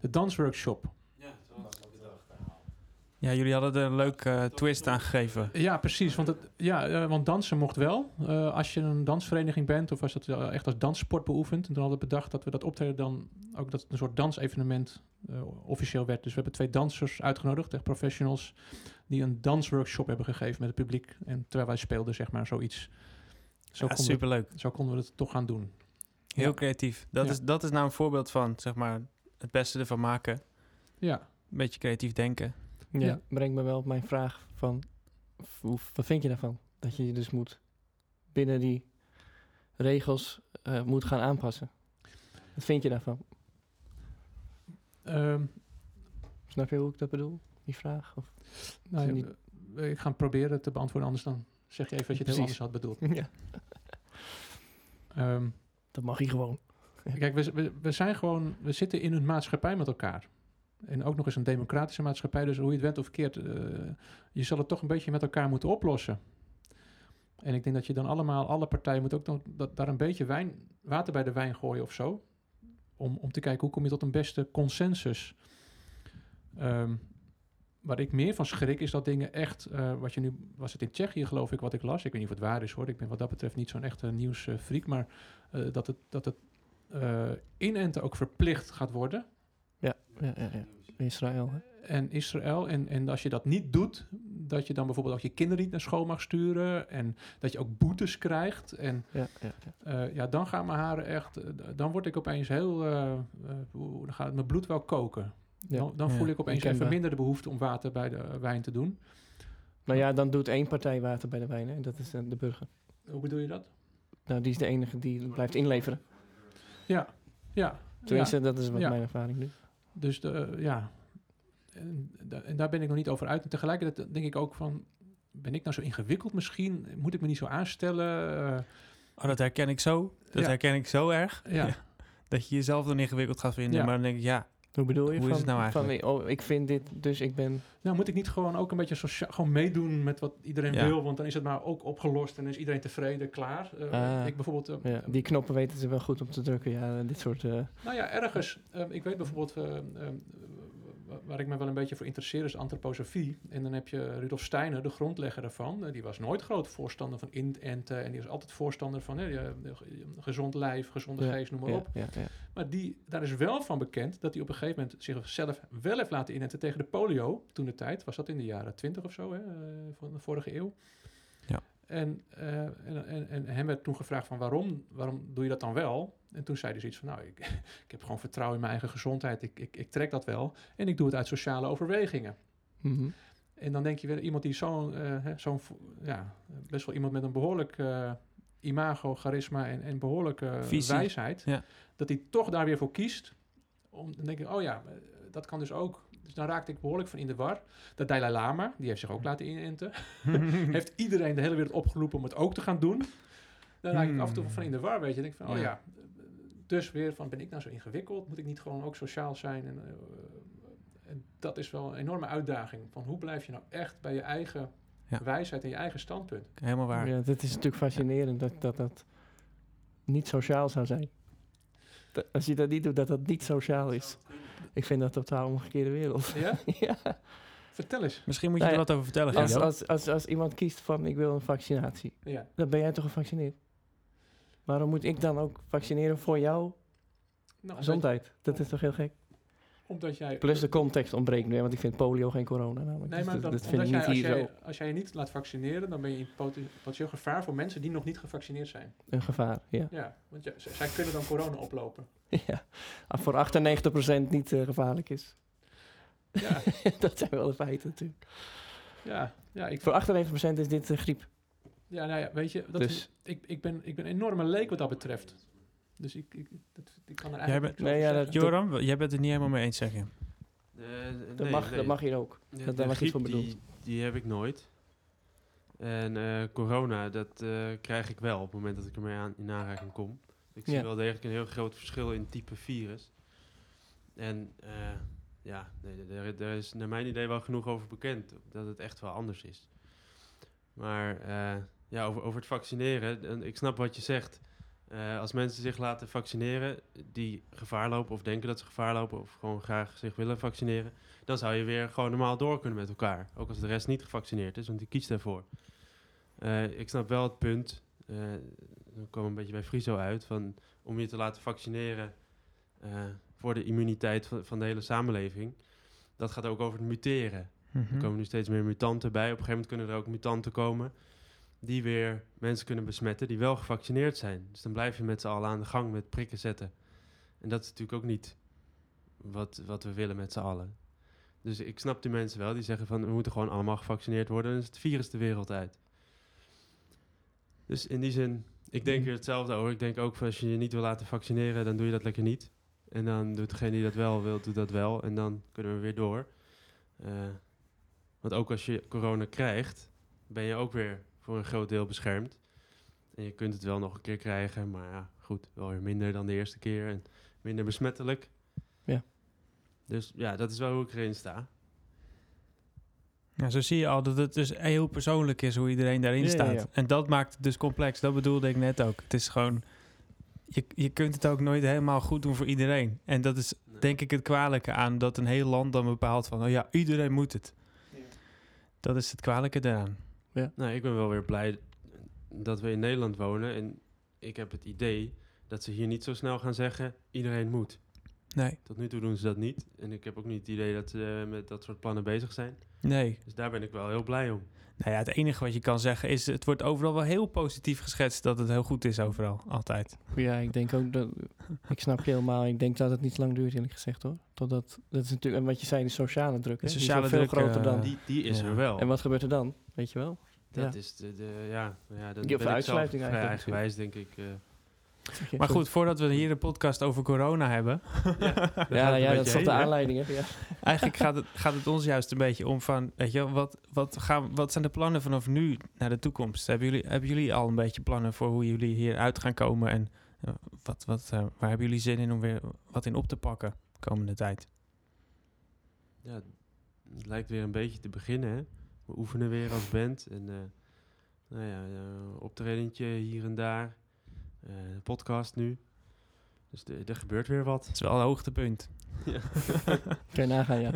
Speaker 6: De dansworkshop.
Speaker 5: Ja,
Speaker 4: dat was ook het verhaal.
Speaker 3: Ja, jullie hadden er een leuke eh, twist aan gegeven.
Speaker 6: Ja, precies. Want, het, ja, eh, want dansen mocht wel. Eh, als je een dansvereniging bent of als het eh, echt als danssport beoefent. En toen hadden we bedacht dat we dat optreden dan ook dat het een soort dansevenement eh, officieel werd. Dus we hebben twee dansers uitgenodigd, echt professionals, die een dansworkshop hebben gegeven met het publiek. En terwijl wij speelden, zeg maar, zoiets. Zo,
Speaker 3: Ja,
Speaker 6: konden, we,
Speaker 3: superleuk.
Speaker 6: zo konden we het toch gaan doen.
Speaker 3: Heel
Speaker 6: Ja.
Speaker 3: creatief. Dat,
Speaker 6: Ja.
Speaker 3: is, dat is nou een voorbeeld van, zeg maar, het beste ervan maken.
Speaker 6: Ja,
Speaker 3: Een beetje creatief denken.
Speaker 2: ja,
Speaker 6: Ja.
Speaker 2: brengt me wel op mijn vraag van... Hoe, wat vind je daarvan? Dat je je dus moet binnen die regels eh, moet gaan aanpassen. Wat vind je daarvan?
Speaker 6: Ehm,
Speaker 2: Snap je hoe ik dat bedoel? Die vraag? Of?
Speaker 6: nou,
Speaker 2: Niet-
Speaker 6: ik ga hem proberen te beantwoorden, anders dan zeg je even dat je het heel
Speaker 2: Precies.
Speaker 6: anders had bedoeld. *laughs*
Speaker 2: ja,
Speaker 6: Ehm,
Speaker 2: dat mag je gewoon. *laughs*
Speaker 6: Kijk, we, we, we zijn gewoon, we zitten in een maatschappij met elkaar. En ook nog eens een democratische maatschappij, dus hoe je het went of verkeerd, eh, je zal het toch een beetje met elkaar moeten oplossen. En ik denk dat je dan allemaal, alle partijen moeten ook nog dat, daar een beetje wijn, water bij de wijn gooien of zo. Om, om te kijken hoe kom je tot een beste consensus. Ehm, waar ik meer van schrik is dat dingen echt, eh, wat je nu, was het in Tsjechië geloof ik wat ik las, ik weet niet of het waar is hoor, ik ben wat dat betreft niet zo'n echte nieuwsfreak, maar eh, dat het, dat het eh, inenten ook verplicht gaat worden.
Speaker 2: Ja, ja, ja, ja. Israël. hè?
Speaker 6: En Israël, en, en als je dat niet doet, dat je dan bijvoorbeeld ook je kinderen niet naar school mag sturen en dat je ook boetes krijgt. En
Speaker 2: Ja, ja, ja.
Speaker 6: ja, dan gaan mijn haren echt, dan word ik opeens heel, dan gaat mijn bloed wel koken.
Speaker 2: Ja.
Speaker 6: Dan, dan
Speaker 3: Ja,
Speaker 6: voel ik opeens even minder de behoefte om water bij de wijn te doen.
Speaker 2: Maar ja, dan doet één partij water bij de wijn, hè? en dat is eh, de burger.
Speaker 6: Hoe bedoel je dat?
Speaker 2: Nou, die is de enige die blijft inleveren.
Speaker 6: Ja, ja.
Speaker 2: Tenminste, dat is wat
Speaker 6: Ja.
Speaker 2: mijn ervaring nu.
Speaker 6: Dus de, ja, en, da- en daar ben ik nog niet over uit. En tegelijkertijd denk ik ook van, ben ik nou zo ingewikkeld misschien? Moet ik me niet zo aanstellen? Eh,
Speaker 3: Oh, dat herken ik zo. Dat
Speaker 6: Ja.
Speaker 3: herken ik zo erg.
Speaker 6: ja. *laughs*
Speaker 3: Dat je jezelf dan ingewikkeld gaat vinden.
Speaker 6: Ja.
Speaker 3: Maar dan denk ik, ja,
Speaker 2: Hoe bedoel je?
Speaker 3: Hoe is
Speaker 2: van,
Speaker 3: het nou eigenlijk?
Speaker 2: Van, oh, ik vind dit, dus ik ben...
Speaker 6: Nou, moet ik niet gewoon ook een beetje sociaal, gewoon meedoen met wat iedereen
Speaker 3: Ja.
Speaker 6: wil? Want dan is het maar ook opgelost en is iedereen tevreden, klaar. Eh,
Speaker 2: Ah.
Speaker 6: ik bijvoorbeeld, eh,
Speaker 2: Ja, die knoppen weten ze wel goed om te drukken. Ja, dit soort... eh,
Speaker 6: nou ja, ergens. eh, ik weet bijvoorbeeld, waar ik me wel een beetje voor interesseer is antroposofie. En dan heb je Rudolf Steiner, de grondlegger daarvan. Eh, die was nooit groot voorstander van inenten. En die was altijd voorstander van je- gezond lijf, gezonde
Speaker 2: Ja,
Speaker 6: geest, noem maar
Speaker 2: ja,
Speaker 6: op.
Speaker 2: ja.
Speaker 6: Maar die, daar is wel van bekend dat hij op een gegeven moment zichzelf wel heeft laten inenten tegen de polio. Toen de tijd, was dat in de jaren 20 of zo, hè, eh, van de vorige eeuw.
Speaker 3: Ja.
Speaker 6: En, eh, en, en, en hem werd toen gevraagd van waarom, waarom doe je dat dan wel? En toen zei hij zoiets van, nou, ik, *laughs* ik heb gewoon vertrouwen in mijn eigen gezondheid. Ik, ik, ik trek dat wel. En ik doe het uit sociale overwegingen.
Speaker 2: Mhm.
Speaker 6: En dan denk je weer, iemand die zo'n, eh, vo- ja, best wel iemand met een behoorlijk eh, imago, charisma en, en behoorlijke
Speaker 3: Visie.
Speaker 6: wijsheid,
Speaker 3: Ja.
Speaker 6: dat hij toch daar weer voor kiest. Om, dan denk ik, oh ja, eh, dat kan dus ook. Dus dan raakte ik behoorlijk van in de war. De Dalai Lama, die heeft zich ook laten inenten. *laughs* heeft iedereen de hele wereld opgeroepen om het ook te gaan doen. Dan raak ik af en toe van in de war, weet je. Dan denk ik van, oh
Speaker 3: Ja.
Speaker 6: ja, dus weer van, ben ik nou zo ingewikkeld? Moet ik niet gewoon ook sociaal zijn? En, eh, en dat is wel een enorme uitdaging. Van hoe blijf je nou echt bij je eigen
Speaker 3: Ja.
Speaker 6: wijsheid en je eigen standpunt?
Speaker 3: Helemaal waar.
Speaker 2: Ja, dat is natuurlijk fascinerend dat dat, dat niet sociaal zou zijn. Dat- als je dat niet doet, dat dat niet sociaal is. Ik vind dat totaal omgekeerde wereld.
Speaker 6: Ja? *laughs*
Speaker 2: ja.
Speaker 6: Vertel eens.
Speaker 3: Misschien moet je
Speaker 2: Nou
Speaker 3: er wat over vertellen,
Speaker 2: als, als, als, als iemand kiest van ik wil een vaccinatie,
Speaker 6: Ja.
Speaker 2: dan ben jij toch gevaccineerd? Waarom moet ik dan ook vaccineren voor jouw
Speaker 6: Nou,
Speaker 2: gezondheid? Dat is toch heel gek?
Speaker 6: omdat jij...
Speaker 2: Plus de context ontbreekt nu, want ik vind polio geen corona namelijk.
Speaker 6: Nee,
Speaker 2: Dus
Speaker 6: maar
Speaker 2: dat, dat vind ik
Speaker 6: jij,
Speaker 2: niet
Speaker 6: als,
Speaker 2: hier
Speaker 6: jij,
Speaker 2: zo
Speaker 6: als jij je niet laat vaccineren, dan ben je in poten- potentieel gevaar voor mensen die nog niet gevaccineerd zijn.
Speaker 2: een gevaar. Ja.
Speaker 6: Ja, want ja, zij kunnen dan corona oplopen. *laughs*
Speaker 2: ja. Voor 98% niet eh, gevaarlijk is.
Speaker 6: Ja, *laughs*
Speaker 2: dat zijn wel de feiten natuurlijk.
Speaker 6: ja, ja, ik,
Speaker 2: Voor 98% is dit eh, griep.
Speaker 6: Ja, nou ja, weet je, dat
Speaker 2: Dus-
Speaker 6: is, ik, ik, ben, ik ben een enorme leek wat dat betreft. Dus ik, ik, dat, ik kan er eigenlijk
Speaker 3: bent-
Speaker 2: Nee, ja, dat-
Speaker 3: Joram, jij bent het niet helemaal mee eens, zeg je.
Speaker 5: Eh,
Speaker 2: Dat,
Speaker 5: nee,
Speaker 2: mag,
Speaker 5: nee.
Speaker 2: dat mag hier ook.
Speaker 5: Ja,
Speaker 2: Dat- daar was iets voor bedoeld.
Speaker 5: Die, die heb ik nooit. En eh, corona, dat eh, krijg ik wel op het moment dat ik ermee aan, in aanraking kom. Ik zie
Speaker 2: Ja.
Speaker 5: wel degelijk een heel groot verschil in type virus. En eh, ja, nee, daar, is naar mijn idee wel genoeg over bekend. Dat het echt wel anders is. Maar eh, ja, over, over het vaccineren. en ik snap wat je zegt. Eh, als mensen zich laten vaccineren die gevaar lopen of denken dat ze gevaar lopen of gewoon graag zich willen vaccineren, dan zou je weer gewoon normaal door kunnen met elkaar. Ook als de rest niet gevaccineerd is, want die kiest daarvoor. Eh, ik snap wel het punt, eh dan komen we een beetje bij Friso uit, van om je te laten vaccineren voor de immuniteit van, van de hele samenleving. Dat gaat ook over het muteren.
Speaker 3: Mhm.
Speaker 5: Er komen nu steeds meer mutanten bij. Op een gegeven moment kunnen er ook mutanten komen die weer mensen kunnen besmetten die wel gevaccineerd zijn. Dus dan blijf je met z'n allen aan de gang met prikken zetten. En dat is natuurlijk ook niet wat, wat we willen met z'n allen. Dus ik snap die mensen wel die zeggen van we moeten gewoon allemaal gevaccineerd worden. Dan is het virus de wereld uit. Dus in die zin, ik denk er hetzelfde over. Ik denk ook van als je je niet wil laten vaccineren, dan doe je dat lekker niet. En dan doet degene die dat wel wil, doet dat wel. En dan kunnen we weer door. Eh, want ook als je corona krijgt, ben je ook weer voor een groot deel beschermd. En je kunt het wel nog een keer krijgen, maar ja, goed, wel weer minder dan de eerste keer en minder besmettelijk.
Speaker 2: Ja.
Speaker 5: Dus ja, dat is wel hoe ik erin sta.
Speaker 3: Ja, zo zie je al dat het dus heel persoonlijk is hoe iedereen daarin
Speaker 2: Ja, ja,
Speaker 3: staat.
Speaker 2: ja.
Speaker 3: En dat maakt het dus complex. Dat bedoelde ik net ook. Het is gewoon... Je, je kunt het ook nooit helemaal goed doen voor iedereen. En dat is
Speaker 5: Nee.
Speaker 3: denk ik het kwalijke aan dat een heel land dan bepaalt van... Oh ja, iedereen moet het. Dat is het kwalijke daaraan.
Speaker 5: Nou, ik ben wel weer blij dat we in Nederland wonen. En ik heb het idee dat ze hier niet zo snel gaan zeggen, iedereen moet.
Speaker 3: Nee,
Speaker 5: Tot nu toe doen ze dat niet. En ik heb ook niet het idee dat ze met dat soort plannen bezig zijn.
Speaker 3: nee.
Speaker 5: Dus daar ben ik wel heel blij om.
Speaker 3: Nou ja, het enige wat je kan zeggen is... Het wordt overal wel heel positief geschetst dat het heel goed is overal. Altijd.
Speaker 2: Ja, ik denk ook dat. *laughs* Ik snap je helemaal. Ik denk dat het niet lang duurt, eerlijk gezegd hoor. Totdat. Dat is natuurlijk. En wat je zei, de sociale druk.
Speaker 3: De
Speaker 2: hè, die is
Speaker 3: sociale
Speaker 2: veel
Speaker 3: druk,
Speaker 2: groter
Speaker 3: eh,
Speaker 2: dan.
Speaker 5: Die, die is
Speaker 3: Ja.
Speaker 5: er wel.
Speaker 2: En wat gebeurt er dan? Weet je wel?
Speaker 5: Dat
Speaker 2: Ja.
Speaker 5: is de, de ja, ja,
Speaker 2: of
Speaker 5: ben ik zelf
Speaker 2: uitsluiting
Speaker 5: vrij
Speaker 2: eigenlijk
Speaker 5: eigenwijs, denk ik. eh.
Speaker 3: Maar goed, voordat we hier een podcast over corona hebben... *laughs*
Speaker 2: Ja, *laughs* ja dat is toch de aanleiding. Hè? Ja.
Speaker 3: Eigenlijk gaat het, gaat het ons juist een beetje om van, weet je, wat, wat, gaan, wat zijn de plannen vanaf nu naar de toekomst? Hebben jullie, hebben jullie al een beetje plannen voor hoe jullie hieruit gaan komen? En eh, wat, wat, eh, waar hebben jullie zin in om weer wat in op te pakken de komende tijd?
Speaker 5: Ja, het lijkt weer een beetje te beginnen, hè. We oefenen weer als band. En, eh nou ja, optredentje hier en daar. Eh, de podcast nu. Dus de- er gebeurt weer wat.
Speaker 3: Het is wel een hoogtepunt. *laughs*
Speaker 2: Kun je nagaan, ja.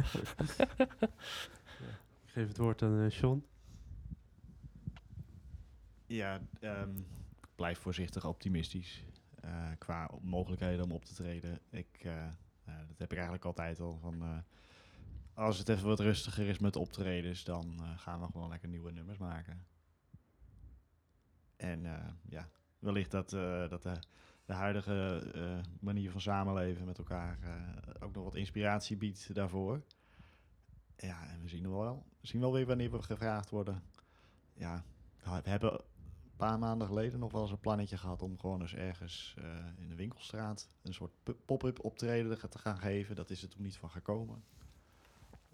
Speaker 5: Ik geef het woord aan eh Sean.
Speaker 4: Ja, ehm, ik blijf voorzichtig optimistisch eh, qua mogelijkheden om op te treden. Ik, dat heb ik eigenlijk altijd al. Van, eh, als het even wat rustiger is met optredens, dan eh, gaan we gewoon lekker nieuwe nummers maken. En eh, ja, wellicht dat, eh, dat de, de huidige eh, manier van samenleven met elkaar eh, ook nog wat inspiratie biedt daarvoor. Ja, en we zien wel, we zien wel weer wanneer we gevraagd worden. Ja, we hebben een paar maanden geleden nog wel eens een plannetje gehad om gewoon eens ergens in de winkelstraat een soort pu- pop-up optreden te gaan geven. Dat is er toen niet van gekomen.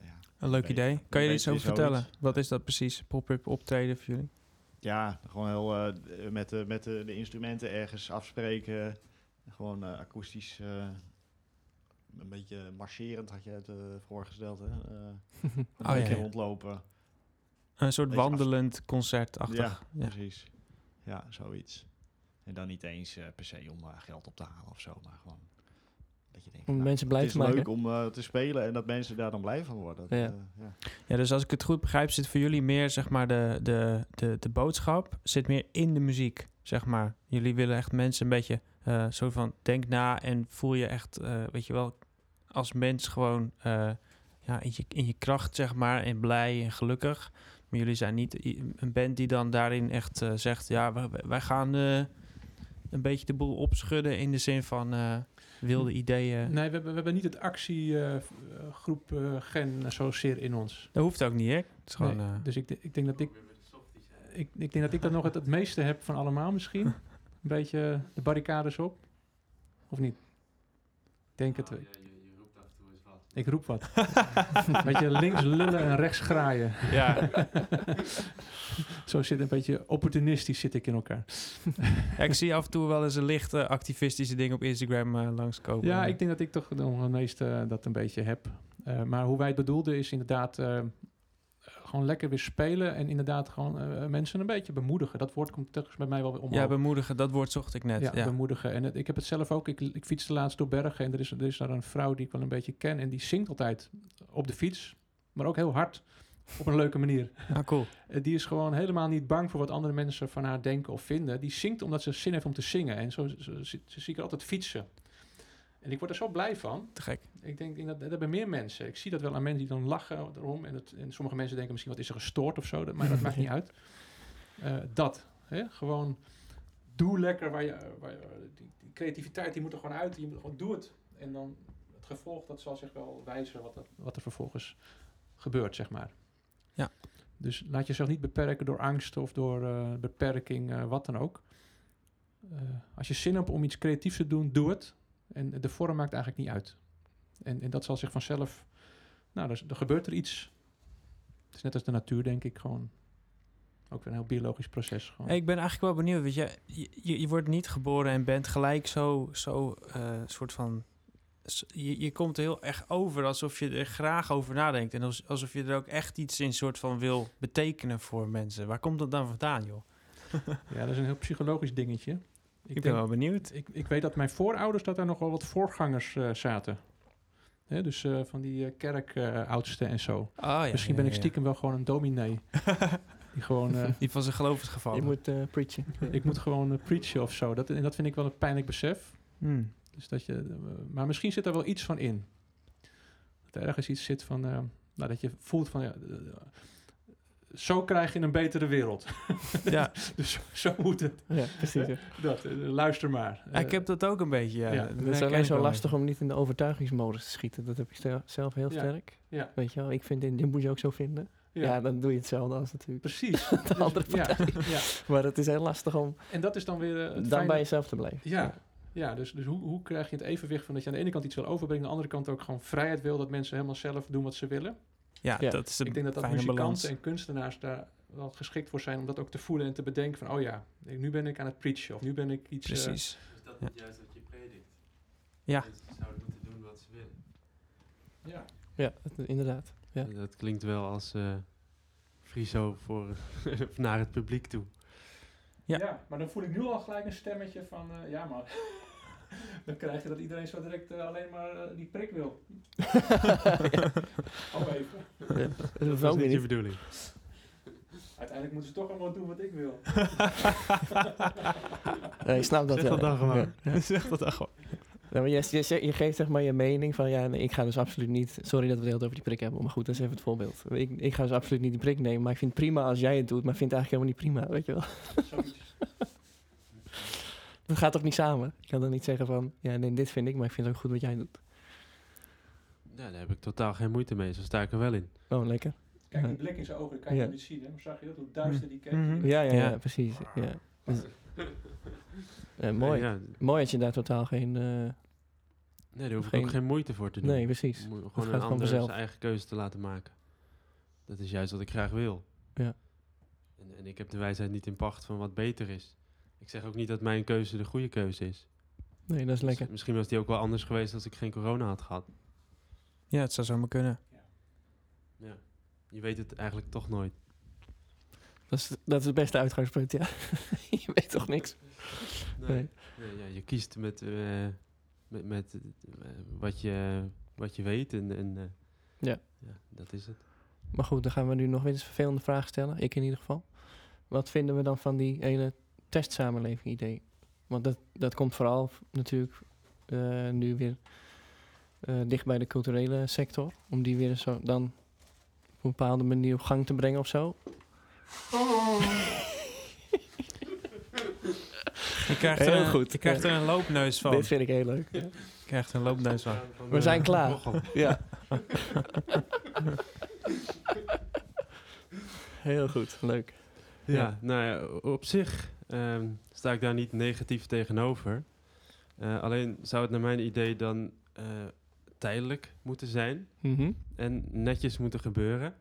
Speaker 4: Ja,
Speaker 3: Een leuk idee. Kan je er iets over vertellen? Wat is dat precies? Pop-up optreden voor jullie?
Speaker 4: Ja gewoon heel eh, met, de, met de, de instrumenten ergens afspreken. Gewoon eh, akoestisch, eh, een beetje marcherend had je het voorgesteld. Hè? *laughs* Een
Speaker 3: Oh,
Speaker 4: beetje
Speaker 3: ja.
Speaker 4: rondlopen.
Speaker 3: Een soort
Speaker 4: Beetje
Speaker 3: wandelend concertachtig.
Speaker 4: Ja,
Speaker 3: Ja.
Speaker 4: precies. Ja, zoiets. En dan niet eens per se om geld op te halen of zo, maar gewoon dat je denkt,
Speaker 2: Om
Speaker 4: nou,
Speaker 2: mensen blij
Speaker 4: het
Speaker 2: te
Speaker 4: is
Speaker 2: maken.
Speaker 4: leuk om eh, te spelen en dat mensen daar dan blij van worden.
Speaker 2: Ja.
Speaker 4: eh, ja.
Speaker 3: Ja, dus als ik het goed begrijp, zit voor jullie meer, zeg maar, de, de, de, de boodschap zit meer in de muziek, zeg maar. Jullie willen echt mensen een beetje eh, zo van, denk na en voel je echt, eh, weet je wel, als mens gewoon eh, ja, in, je, in je kracht, zeg maar, en blij en gelukkig. Maar jullie zijn niet een band die dan daarin echt eh, zegt, ja, wij, wij gaan eh, een beetje de boel opschudden in de zin van eh, wilde ideeën.
Speaker 6: Nee, we hebben, we hebben niet het actiegroep eh gen zozeer in ons.
Speaker 3: Dat hoeft ook niet, hè? Het is gewoon...
Speaker 6: Nee,
Speaker 3: eh,
Speaker 6: dus ik, ik denk dat ik, ik, ik denk dat ik dat nog het, het meeste heb van allemaal misschien. *laughs* Een beetje de barricades op. Of niet? Ik denk het. Ik roep wat. *laughs* Een beetje links lullen en rechts graaien.
Speaker 3: ja, *laughs*
Speaker 6: Zo zit een beetje opportunistisch zit ik in elkaar.
Speaker 3: Ja, ik zie af en toe wel eens een lichte activistische ding op Instagram eh, langskomen.
Speaker 6: Ja, ik denk dat ik toch nog het meeste dat een beetje heb. Eh, maar hoe wij het bedoelden is inderdaad eh, gewoon lekker weer spelen en inderdaad gewoon eh, mensen een beetje bemoedigen. Dat woord komt telkens bij mij wel weer omhoog.
Speaker 3: Ja, bemoedigen, dat woord zocht ik net.
Speaker 6: ja,
Speaker 3: Ja,
Speaker 6: bemoedigen. En het, ik heb het zelf ook. Ik, ik fietste laatst door bergen en er is, er is daar een vrouw die ik wel een beetje ken en die zingt altijd op de fiets, maar ook heel hard. Op een leuke manier. *laughs*
Speaker 3: Ah, cool. *laughs*
Speaker 6: Eh, die is gewoon helemaal niet bang voor wat andere mensen van haar denken of vinden. Die zingt omdat ze zin heeft om te zingen. En zo, zo, zo zie zie ik altijd fietsen. En ik word er zo blij van.
Speaker 3: Te gek.
Speaker 6: Ik denk, ik dat dat hebben meer mensen. Ik zie dat wel aan mensen die dan lachen erom. En, het, en sommige mensen denken misschien, wat is er gestoord of zo. Dat, maar dat maakt niet *laughs* uit. Eh, dat. Hè? Gewoon, doe lekker. Waar je, waar je- die, die creativiteit die moet er gewoon uit. Je moet gewoon, doe het. En dan het gevolg, dat zal zich wel wijzen wat, er- wat er vervolgens gebeurt, zeg maar.
Speaker 3: Ja.
Speaker 6: Dus laat jezelf niet beperken door angst of door eh, beperking, eh, wat dan ook. Als je zin hebt om iets creatiefs te doen, doe het. En de vorm maakt eigenlijk niet uit. En, en dat zal zich vanzelf... Nou, er, er gebeurt er iets. Het is net als de natuur, denk ik, gewoon... Ook weer een heel biologisch proces. Gewoon.
Speaker 3: Ik ben eigenlijk wel benieuwd, weet je, je, je, wordt niet geboren en bent gelijk zo, zo eh, soort van, je, je komt er heel erg over alsof je er graag over nadenkt en als, alsof je er ook echt iets in soort van wil betekenen voor mensen. Waar komt dat dan vandaan, joh? *laughs*
Speaker 6: Ja, dat is een heel psychologisch dingetje.
Speaker 3: Ik,
Speaker 6: Ik,
Speaker 3: ben wel benieuwd.
Speaker 6: ik, ik weet dat mijn voorouders, dat daar nog wel wat voorgangers eh, zaten. Hè, dus eh, van die eh, kerkoudsten en zo.
Speaker 3: Ah, ja,
Speaker 6: Misschien
Speaker 3: ja,
Speaker 6: ben ik
Speaker 3: ja.
Speaker 6: stiekem wel gewoon een dominee. *laughs* die gewoon... eh,
Speaker 3: Die van zijn geloof is gevallen.
Speaker 2: Je moet eh, preachen. *laughs*
Speaker 6: ik moet gewoon preachen of zo. Dat, en dat vind ik wel een pijnlijk besef.
Speaker 3: Hmm.
Speaker 6: Dus dat je, maar misschien zit er wel iets van in. Dat er ergens iets zit van, eh, nou, dat je voelt van, ja, zo krijg je een betere wereld. *laughs*
Speaker 3: Ja, *laughs*
Speaker 6: dus zo, moet het.
Speaker 2: Ja, precies. ja. *laughs*
Speaker 6: Dat, eh, luister maar.
Speaker 3: Ik heb dat ook een beetje, ja.
Speaker 2: Het is alleen zo lastig om niet in de overtuigingsmodus te schieten. Dat heb ik zelf heel
Speaker 6: Ja.
Speaker 2: sterk.
Speaker 6: Ja.
Speaker 2: Weet je wel, ik vind dit, dit moet je ook zo vinden.
Speaker 6: Ja,
Speaker 2: dan doe je hetzelfde als natuurlijk
Speaker 6: precies.
Speaker 2: de andere
Speaker 6: ja,
Speaker 2: partij. Maar het is heel lastig om
Speaker 6: En dat is dan weer eh, het
Speaker 2: dan bij jezelf te blijven.
Speaker 6: Ja, ja dus, dus hoe, hoe krijg je het evenwicht van dat je aan de ene kant iets wil overbrengen, aan de andere kant ook gewoon vrijheid wil, dat mensen helemaal zelf doen wat ze willen.
Speaker 3: Ja,
Speaker 2: Ja.
Speaker 3: dat is de
Speaker 6: ik denk dat dat muzikanten
Speaker 3: balans.
Speaker 6: en kunstenaars daar wel geschikt voor zijn om dat ook te voelen en te bedenken van, oh ja, nu ben ik aan het preachen of nu ben ik iets... eh,
Speaker 3: Precies.
Speaker 5: Is dat
Speaker 3: Ja.
Speaker 5: niet juist wat je predikt?
Speaker 3: Ja.
Speaker 5: Mensen zouden moeten doen wat ze willen.
Speaker 6: ja.
Speaker 2: Ja, inderdaad. Ja.
Speaker 5: Dat klinkt wel als eh Friso voor, *laughs* naar het publiek toe.
Speaker 3: Ja.
Speaker 6: Ja. maar dan voel ik nu al gelijk een stemmetje van, eh, ja maar... *laughs* Dan krijg je dat iedereen zo direct eh, alleen maar eh, die prik wil. *laughs* Oh, even.
Speaker 2: Dat ook
Speaker 5: is
Speaker 2: weer
Speaker 5: niet je bedoeling.
Speaker 6: Uiteindelijk moeten ze toch allemaal doen wat ik wil. *laughs*
Speaker 2: Nee, ik snap dat
Speaker 5: Zeg
Speaker 2: wel.
Speaker 5: dat dan gewoon.
Speaker 2: Ja, ja.
Speaker 3: zeg dat dan gewoon.
Speaker 2: Ja, maar je, je, je geeft zeg maar je mening van ja, nee, ik ga dus absoluut niet. Sorry dat we het heel over die prik hebben, maar goed, dat is even het voorbeeld. Ik, ik ga dus absoluut niet die prik nemen, maar ik vind het prima als jij het doet, maar ik vind het eigenlijk helemaal niet prima, weet je wel. Dat gaat toch niet samen? Je kan dan niet zeggen van ja, nee, dit vind ik, maar ik vind het ook goed wat jij doet.
Speaker 5: Ja, daar heb ik totaal geen moeite mee. Zo sta ik er wel in.
Speaker 2: Oh, lekker.
Speaker 6: Kijk, die blik in zijn ogen, kan je
Speaker 2: Ja.
Speaker 6: niet zien. Hè? Maar zag je dat? Hoe duister die keek?
Speaker 3: Mhm.
Speaker 2: Ja, ja, ja,
Speaker 3: Ja.
Speaker 2: precies. Ja. Dus- *laughs* eh, mooi.
Speaker 5: Ja,
Speaker 2: Mooi dat je daar totaal geen. eh,
Speaker 5: nee, daar hoef ik
Speaker 2: Geen-
Speaker 5: ook geen moeite voor te doen.
Speaker 2: nee, precies.
Speaker 5: Om gewoon een
Speaker 2: gewoon
Speaker 5: ander
Speaker 2: vanzelf.
Speaker 5: zijn eigen keuze te laten maken. Dat is juist wat ik graag wil.
Speaker 2: Ja.
Speaker 5: En, en ik heb de wijsheid niet in pacht van wat beter is. Ik zeg ook niet dat mijn keuze de goede keuze is.
Speaker 2: Nee, dat is lekker.
Speaker 5: Miss- Misschien was die ook wel anders geweest als ik geen corona had gehad.
Speaker 3: Ja, het zou zomaar kunnen.
Speaker 5: Ja. Je weet het eigenlijk toch nooit.
Speaker 2: Dat is, dat is het beste uitgangspunt, ja. *laughs* je weet toch niks? Nee.
Speaker 5: Nee, ja, je kiest met, eh, met, met eh, wat, je, wat je weet. En, en eh,
Speaker 2: Ja.
Speaker 5: ja, dat is het.
Speaker 2: Maar goed, dan gaan we nu nog weer eens vervelende vragen stellen. Ik in ieder geval. Wat vinden we dan van die hele testsamenleving idee? Want dat, dat komt vooral natuurlijk eh, nu weer eh, dicht bij de culturele sector. Om die weer zo dan op een bepaalde manier op gang te brengen of zo. *laughs*
Speaker 3: Je krijgt,
Speaker 2: Heel
Speaker 3: er, een-
Speaker 2: goed.
Speaker 3: je krijgt er een loopneus van.
Speaker 2: Dit vind ik heel leuk.
Speaker 3: Je krijgt er een loopneus van.
Speaker 2: We zijn klaar. Ja. *laughs* heel goed, leuk.
Speaker 5: Ja,
Speaker 2: Ja.
Speaker 5: nou ja, op zich ehm, sta ik daar niet negatief tegenover. Eh, alleen zou het naar mijn idee dan eh, tijdelijk moeten zijn
Speaker 2: Mhm.
Speaker 5: en netjes moeten gebeuren.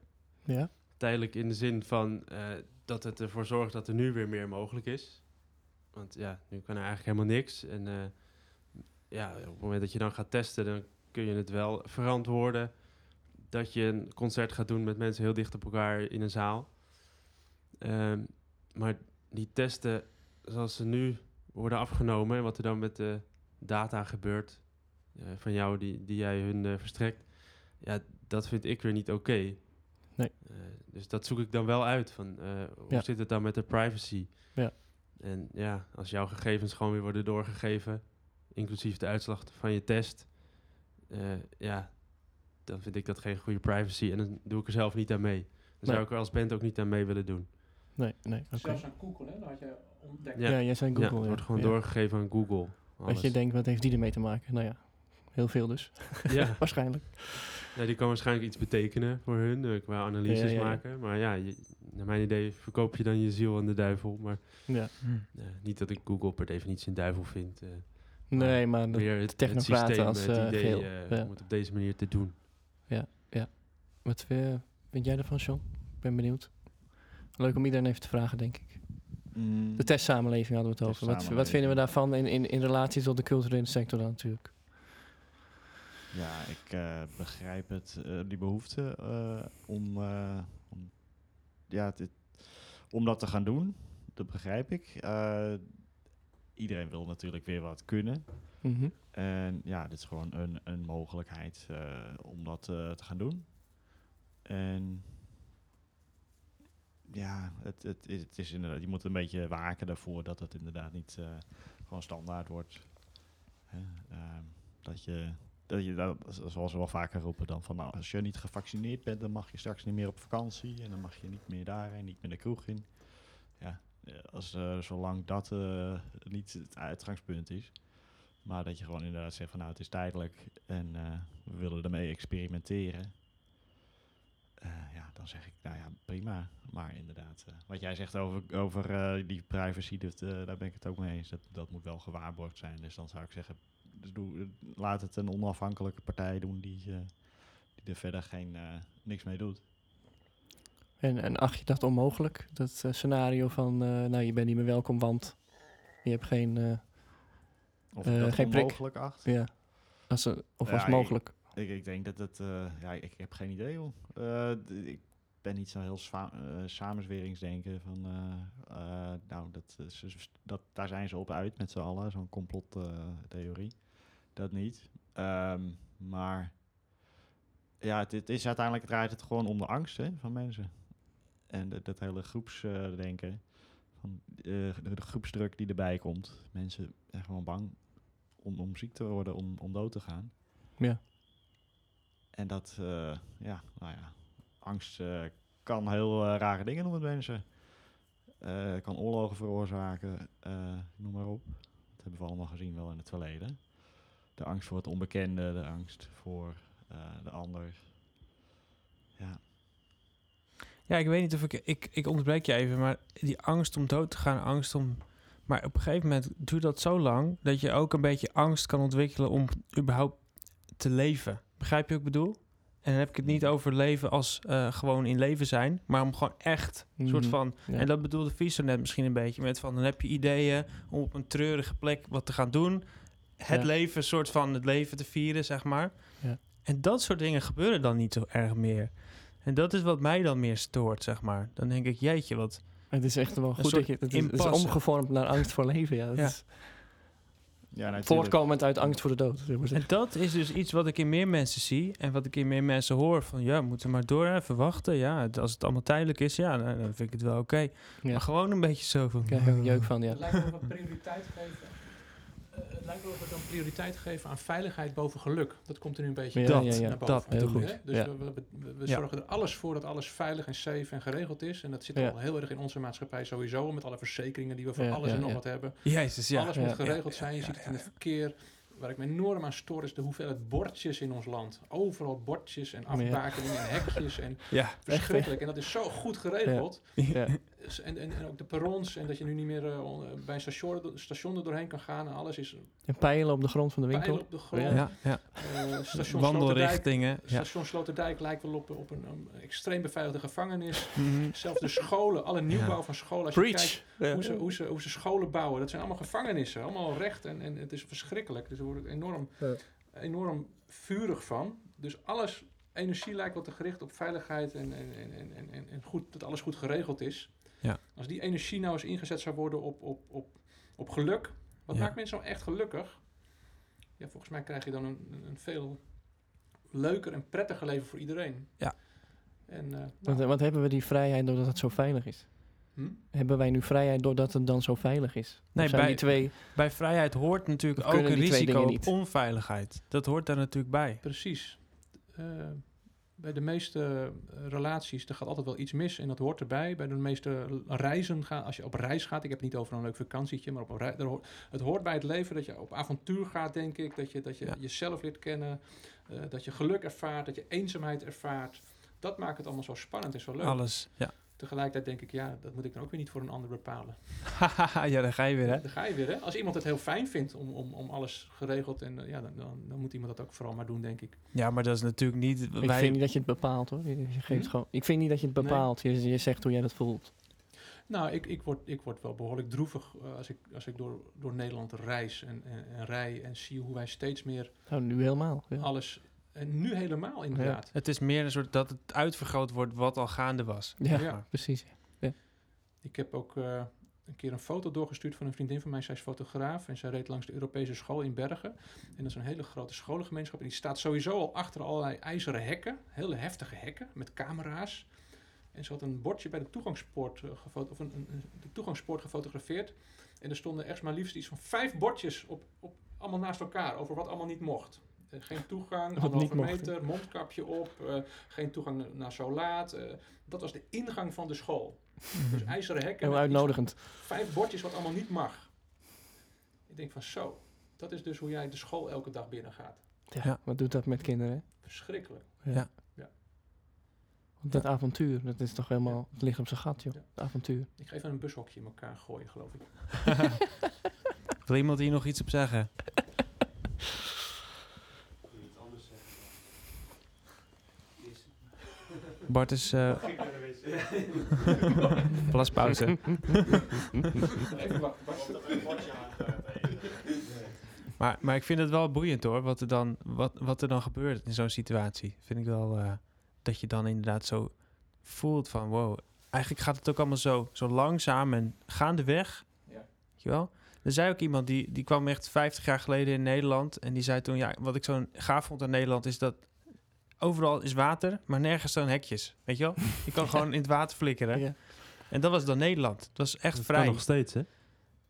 Speaker 2: Ja.
Speaker 5: Tijdelijk in de zin van eh, dat het ervoor zorgt dat er nu weer meer mogelijk is. Want ja, nu kan er eigenlijk helemaal niks. En ja, op het moment dat je dan gaat testen, dan kun je het wel verantwoorden dat je een concert gaat doen met mensen heel dicht op elkaar in een zaal. Ehm, maar die testen zoals ze nu worden afgenomen en wat er dan met de data gebeurt eh, van jou die, die jij hun eh, verstrekt, ja, dat vind ik weer niet oké.
Speaker 2: Nee.
Speaker 5: Eh, dus dat zoek ik dan wel uit. Van, hoe
Speaker 2: Ja.
Speaker 5: zit het dan met de privacy?
Speaker 2: Ja.
Speaker 5: En ja, als jouw gegevens gewoon weer worden doorgegeven, inclusief de uitslag van je test, ja, dan vind ik dat geen goede privacy en dan doe ik er zelf niet aan mee. Dan
Speaker 2: Nee.
Speaker 5: zou ik er als band ook niet aan mee willen doen.
Speaker 2: Nee, nee, oké.
Speaker 6: Zelfs aan Google, hè? Dat had je ontdekt.
Speaker 2: Ja, jij zei
Speaker 5: ja,
Speaker 2: Google.
Speaker 5: het wordt gewoon
Speaker 2: ja.
Speaker 5: doorgegeven aan Google.
Speaker 2: Dat
Speaker 5: alles.
Speaker 2: je denkt, wat heeft die ermee te maken? Nou ja, heel veel dus. *laughs*
Speaker 5: ja.
Speaker 2: Waarschijnlijk.
Speaker 5: ja, die kan waarschijnlijk iets betekenen voor hun, eh, qua analyses
Speaker 2: Ja, ja, ja.
Speaker 5: maken. Maar ja, je, naar mijn idee verkoop je dan je ziel aan de duivel. Maar
Speaker 2: Ja.
Speaker 5: eh, niet dat ik Google per definitie een duivel vind. eh,
Speaker 2: Nee, maar dat,
Speaker 5: meer het, het systeem,
Speaker 2: als,
Speaker 5: het
Speaker 2: eh,
Speaker 5: idee
Speaker 2: geheel. Ja.
Speaker 5: om het op deze manier te doen.
Speaker 2: wat eh, vind jij ervan, John? Ik ben benieuwd. Leuk om iedereen even te vragen, denk ik.
Speaker 4: Mm,
Speaker 2: De testsamenleving hadden we het over. Wat, wat vinden we daarvan in, in, in relatie tot de culturele sector dan natuurlijk?
Speaker 4: Ja, ik eh, begrijp het, eh, die behoefte eh, om, om, ja, dit, om dat te gaan doen. Dat begrijp ik. Iedereen wil natuurlijk weer wat kunnen.
Speaker 2: Mhm.
Speaker 4: En ja, dit is gewoon een, een mogelijkheid om dat te gaan doen. En ja, het, het, het is inderdaad, je moet een beetje waken daarvoor dat het inderdaad niet eh, gewoon standaard wordt. Hè, ehm, dat je, dat je dat, zoals we wel vaker roepen dan van, nou, als je niet gevaccineerd bent, dan mag je straks niet meer op vakantie en dan mag je niet meer daarheen, niet meer de kroeg in. Ja, eh, als, eh, zolang dat niet het uitgangspunt is, maar dat je gewoon inderdaad zegt van nou het is tijdelijk en we willen ermee experimenteren. Eh, ja, dan zeg ik nou ja, prima. Maar inderdaad, eh, wat jij zegt over, over eh, die privacy, dat, daar ben ik het ook mee eens. Dat, dat moet wel gewaarborgd zijn. Dus dan zou ik zeggen, dus doe, laat het een onafhankelijke partij doen die, die er verder geen, niks mee doet.
Speaker 2: En, en acht je dat onmogelijk? Dat scenario van, nou, je bent niet meer welkom, want je hebt geen... eh,
Speaker 4: Of dat
Speaker 2: geen prik.
Speaker 4: acht.
Speaker 2: ja, als, of
Speaker 4: Ja,
Speaker 2: als mogelijk.
Speaker 4: Ik, ik denk dat het, eh, ja, ik heb geen idee hoor. Eh, ik ben niet zo heel eh, samenzweringsdenken van, nou, dat, dat, daar zijn ze op uit met z'n allen, zo'n complottheorie. dat niet. Ehm, maar ja, het, is uiteindelijk draait het gewoon om de angst hè, van mensen. En de- dat hele groepsdenken, van, de, de groepsdruk die erbij komt. Mensen zijn gewoon bang om, om ziek te worden, om, om dood te gaan.
Speaker 2: Ja.
Speaker 4: En dat, eh, ja, nou ja, angst eh, kan heel eh, rare dingen doen met mensen. Kan oorlogen veroorzaken, noem maar op. Dat hebben we allemaal gezien wel in het verleden. De angst voor het onbekende, de angst voor de ander. Ja,
Speaker 3: Ja, ik weet niet of ik, ik... Ik onderbreek je even, maar die angst om dood te gaan, angst om... Maar op een gegeven moment duurt dat zo lang... dat je ook een beetje angst kan ontwikkelen om überhaupt te leven. Begrijp je wat ik bedoel? En dan heb ik het niet over leven als eh, gewoon in leven zijn... maar om gewoon echt een soort
Speaker 2: Mhm.
Speaker 3: van...
Speaker 2: Ja.
Speaker 3: En dat bedoelde Vies net misschien een beetje met van... dan heb je ideeën om op een treurige plek wat te gaan doen. Het
Speaker 2: Ja.
Speaker 3: leven, soort van het leven te vieren, zeg maar.
Speaker 2: Ja.
Speaker 3: En dat soort dingen gebeuren dan niet zo erg meer. En dat is wat mij dan meer stoort, zeg maar. Dan denk ik, jeetje, wat...
Speaker 2: Het is echt wel goed dat je... Het is, het is
Speaker 3: impasse.
Speaker 2: omgevormd naar angst voor leven, ja. Dat
Speaker 3: Ja.
Speaker 2: is
Speaker 4: ja
Speaker 2: voortkomend uit angst voor de dood.
Speaker 3: En dat is dus iets wat ik in meer mensen zie. En wat ik in meer mensen hoor. Van, ja, we moeten maar door even wachten. Ja, als het allemaal tijdelijk is, ja, dan, vind ik het wel oké.
Speaker 2: Ja.
Speaker 3: Maar gewoon een beetje zo van...
Speaker 2: Ik krijg er een jeuk van, ja.
Speaker 6: Het lijkt wel wat prioriteit geven. Eh, het lijkt wel of we dan prioriteit geven aan veiligheid boven geluk. Dat komt er nu een beetje
Speaker 2: Ja,
Speaker 3: dat,
Speaker 2: ja, ja.
Speaker 6: naar boven.
Speaker 3: dat
Speaker 2: Heel goed.
Speaker 6: Hè? Dus
Speaker 2: Ja.
Speaker 6: we, we, we- we
Speaker 3: Ja.
Speaker 6: zorgen er alles voor dat alles veilig en safe en geregeld is. En dat zit
Speaker 2: Ja.
Speaker 6: al heel erg in onze maatschappij sowieso. Met alle verzekeringen die we voor
Speaker 2: Ja,
Speaker 6: alles
Speaker 2: ja,
Speaker 6: en nog
Speaker 2: ja.
Speaker 6: wat hebben.
Speaker 3: Jezus, ja.
Speaker 6: alles
Speaker 2: Ja.
Speaker 6: moet geregeld
Speaker 3: Ja,
Speaker 6: zijn. Je
Speaker 3: ja,
Speaker 6: ziet het in het verkeer. Waar ik me enorm aan stoor is de hoeveelheid bordjes in ons land. Overal bordjes en afbakeningen en hekjes. En
Speaker 3: Ja,
Speaker 6: verschrikkelijk. En dat is zo goed geregeld.
Speaker 2: Ja.
Speaker 6: En, en, en ook de perrons. En dat je nu niet meer eh, on- bij een station, station er doorheen kan gaan. En alles is
Speaker 2: En pijlen op de grond van de winkel.
Speaker 6: pijlen op de grond.
Speaker 2: Ja.
Speaker 3: ja, ja.
Speaker 6: Eh, station *laughs* Sloterdijk,
Speaker 3: Wandelrichtingen. Ja.
Speaker 6: station Sloterdijk lijkt wel op, op een, um, extreem beveiligde gevangenis.
Speaker 3: Mhm.
Speaker 6: Zelfs de scholen, alle nieuwbouw
Speaker 3: Ja.
Speaker 6: van scholen. Als je kijkt
Speaker 2: Preach! Ja.
Speaker 6: hoe ze, hoe, ze, hoe ze scholen bouwen. Dat zijn allemaal gevangenissen. Allemaal recht. En, en het is verschrikkelijk. Dus er wordt enorm,
Speaker 2: Ja.
Speaker 6: enorm vurig van. Dus alles, energie lijkt wel te gericht op veiligheid. En, en, en, en, en goed, dat alles goed geregeld is.
Speaker 3: Ja.
Speaker 6: Als die energie nou eens ingezet zou worden op, op, op, op geluk. Wat
Speaker 3: Ja.
Speaker 6: maakt mensen nou echt gelukkig? Ja, volgens mij krijg je dan een, een- veel leuker en prettiger leven voor iedereen.
Speaker 3: Ja.
Speaker 6: En, eh, nou,
Speaker 2: Want, want hebben we die vrijheid doordat het zo veilig is?
Speaker 6: hm?
Speaker 2: Hebben wij nu vrijheid doordat het dan zo veilig is?
Speaker 3: Nee, bij-
Speaker 2: die twee...
Speaker 3: Bij vrijheid hoort natuurlijk ook een risico op onveiligheid. Dat hoort daar natuurlijk bij.
Speaker 6: Precies. Eh, bij de meeste eh, relaties, er gaat altijd wel iets mis en dat hoort erbij. Bij de meeste reizen, gaan, als je op reis gaat, ik heb het niet over een leuk vakantietje, maar op een rei- hoort, het hoort bij het leven dat je op avontuur gaat, denk ik. Dat je, dat je
Speaker 3: Ja.
Speaker 6: jezelf leert kennen, eh, dat je geluk ervaart, dat je eenzaamheid ervaart. Dat maakt het allemaal zo spannend en zo leuk.
Speaker 3: Alles. Ja.
Speaker 6: Tegelijkertijd denk ik, ja, dat moet ik dan ook weer niet voor een ander bepalen. *laughs*
Speaker 3: ja, daar ga je weer, hè?
Speaker 6: Daar ga je weer, hè? Als iemand het heel fijn vindt om, om, om alles geregeld, en, eh, ja, dan, dan, dan moet iemand dat ook vooral maar doen, denk ik.
Speaker 3: Ja, maar dat is natuurlijk niet...
Speaker 2: Ik
Speaker 3: wij-
Speaker 2: vind niet dat je het bepaalt, hoor. Je, je geeft
Speaker 6: Hm?
Speaker 2: gewoon, ik vind niet dat je het
Speaker 6: Nee.
Speaker 2: bepaalt. Je, je zegt hoe jij dat voelt.
Speaker 6: Nou, ik, ik, word, ik word wel behoorlijk droevig eh, als ik, als ik door, door Nederland reis en, en, en rij en zie hoe wij steeds meer
Speaker 2: Nou, nu helemaal. Ja.
Speaker 6: alles, en nu helemaal inderdaad.
Speaker 3: Het is meer een soort dat het uitvergroot wordt wat al gaande was.
Speaker 2: Ja,
Speaker 6: Ja.
Speaker 2: precies.
Speaker 6: Ik heb ook eh, een keer een foto doorgestuurd van een vriendin van mij. Zij is fotograaf en zij reed langs de Europese school in Bergen. En dat is een hele grote scholengemeenschap. En die staat sowieso al achter allerlei ijzeren hekken, hele heftige hekken met camera's. En ze had een bordje bij de toegangspoort, eh, gefo- of een, een, een- de toegangspoort gefotografeerd. En er stonden echt maar liefst iets van vijf bordjes op, op, allemaal naast elkaar over wat allemaal niet mocht. Eh, geen toegang, anderhalve meter, mondkapje op, eh, geen toegang na- naar zo laat. eh, dat was de ingang van de school. *laughs* Dus ijzeren hekken.
Speaker 2: Heel
Speaker 6: van
Speaker 2: uitnodigend.
Speaker 6: Vijf bordjes wat allemaal niet mag. Ik denk van zo, dat is dus hoe jij de school elke dag binnengaat.
Speaker 2: Ja,
Speaker 3: Ja.
Speaker 2: Wat doet dat met kinderen?
Speaker 6: Verschrikkelijk.
Speaker 3: Ja.
Speaker 2: Want dat avontuur, dat is toch helemaal... Het ligt op zijn gat, joh.
Speaker 6: Ja.
Speaker 2: Het avontuur.
Speaker 6: Ik ga even een bushokje in elkaar gooien, geloof ik. *laughs*
Speaker 3: Wil iemand hier nog iets op zeggen? *laughs* Bart is... eh *laughs* Plaspauze. Maar, maar ik vind het wel boeiend hoor, wat er dan, wat, wat er dan gebeurt in zo'n situatie. Vind ik wel eh, dat je dan inderdaad zo voelt van wow, eigenlijk gaat het ook allemaal zo, zo langzaam en gaandeweg.
Speaker 6: Ja.
Speaker 3: Weet je wel? Er zei ook iemand die, die kwam echt 50 jaar geleden in Nederland en die zei toen, ja, wat ik zo gaaf vond aan Nederland is dat overal is water, maar nergens staan hekjes. Weet je wel? Je kan *laughs* gewoon in het water flikkeren.
Speaker 2: Ja.
Speaker 3: En dat was dan Nederland. Dat was echt
Speaker 5: Dat
Speaker 3: vrij.
Speaker 5: kan nog steeds, hè?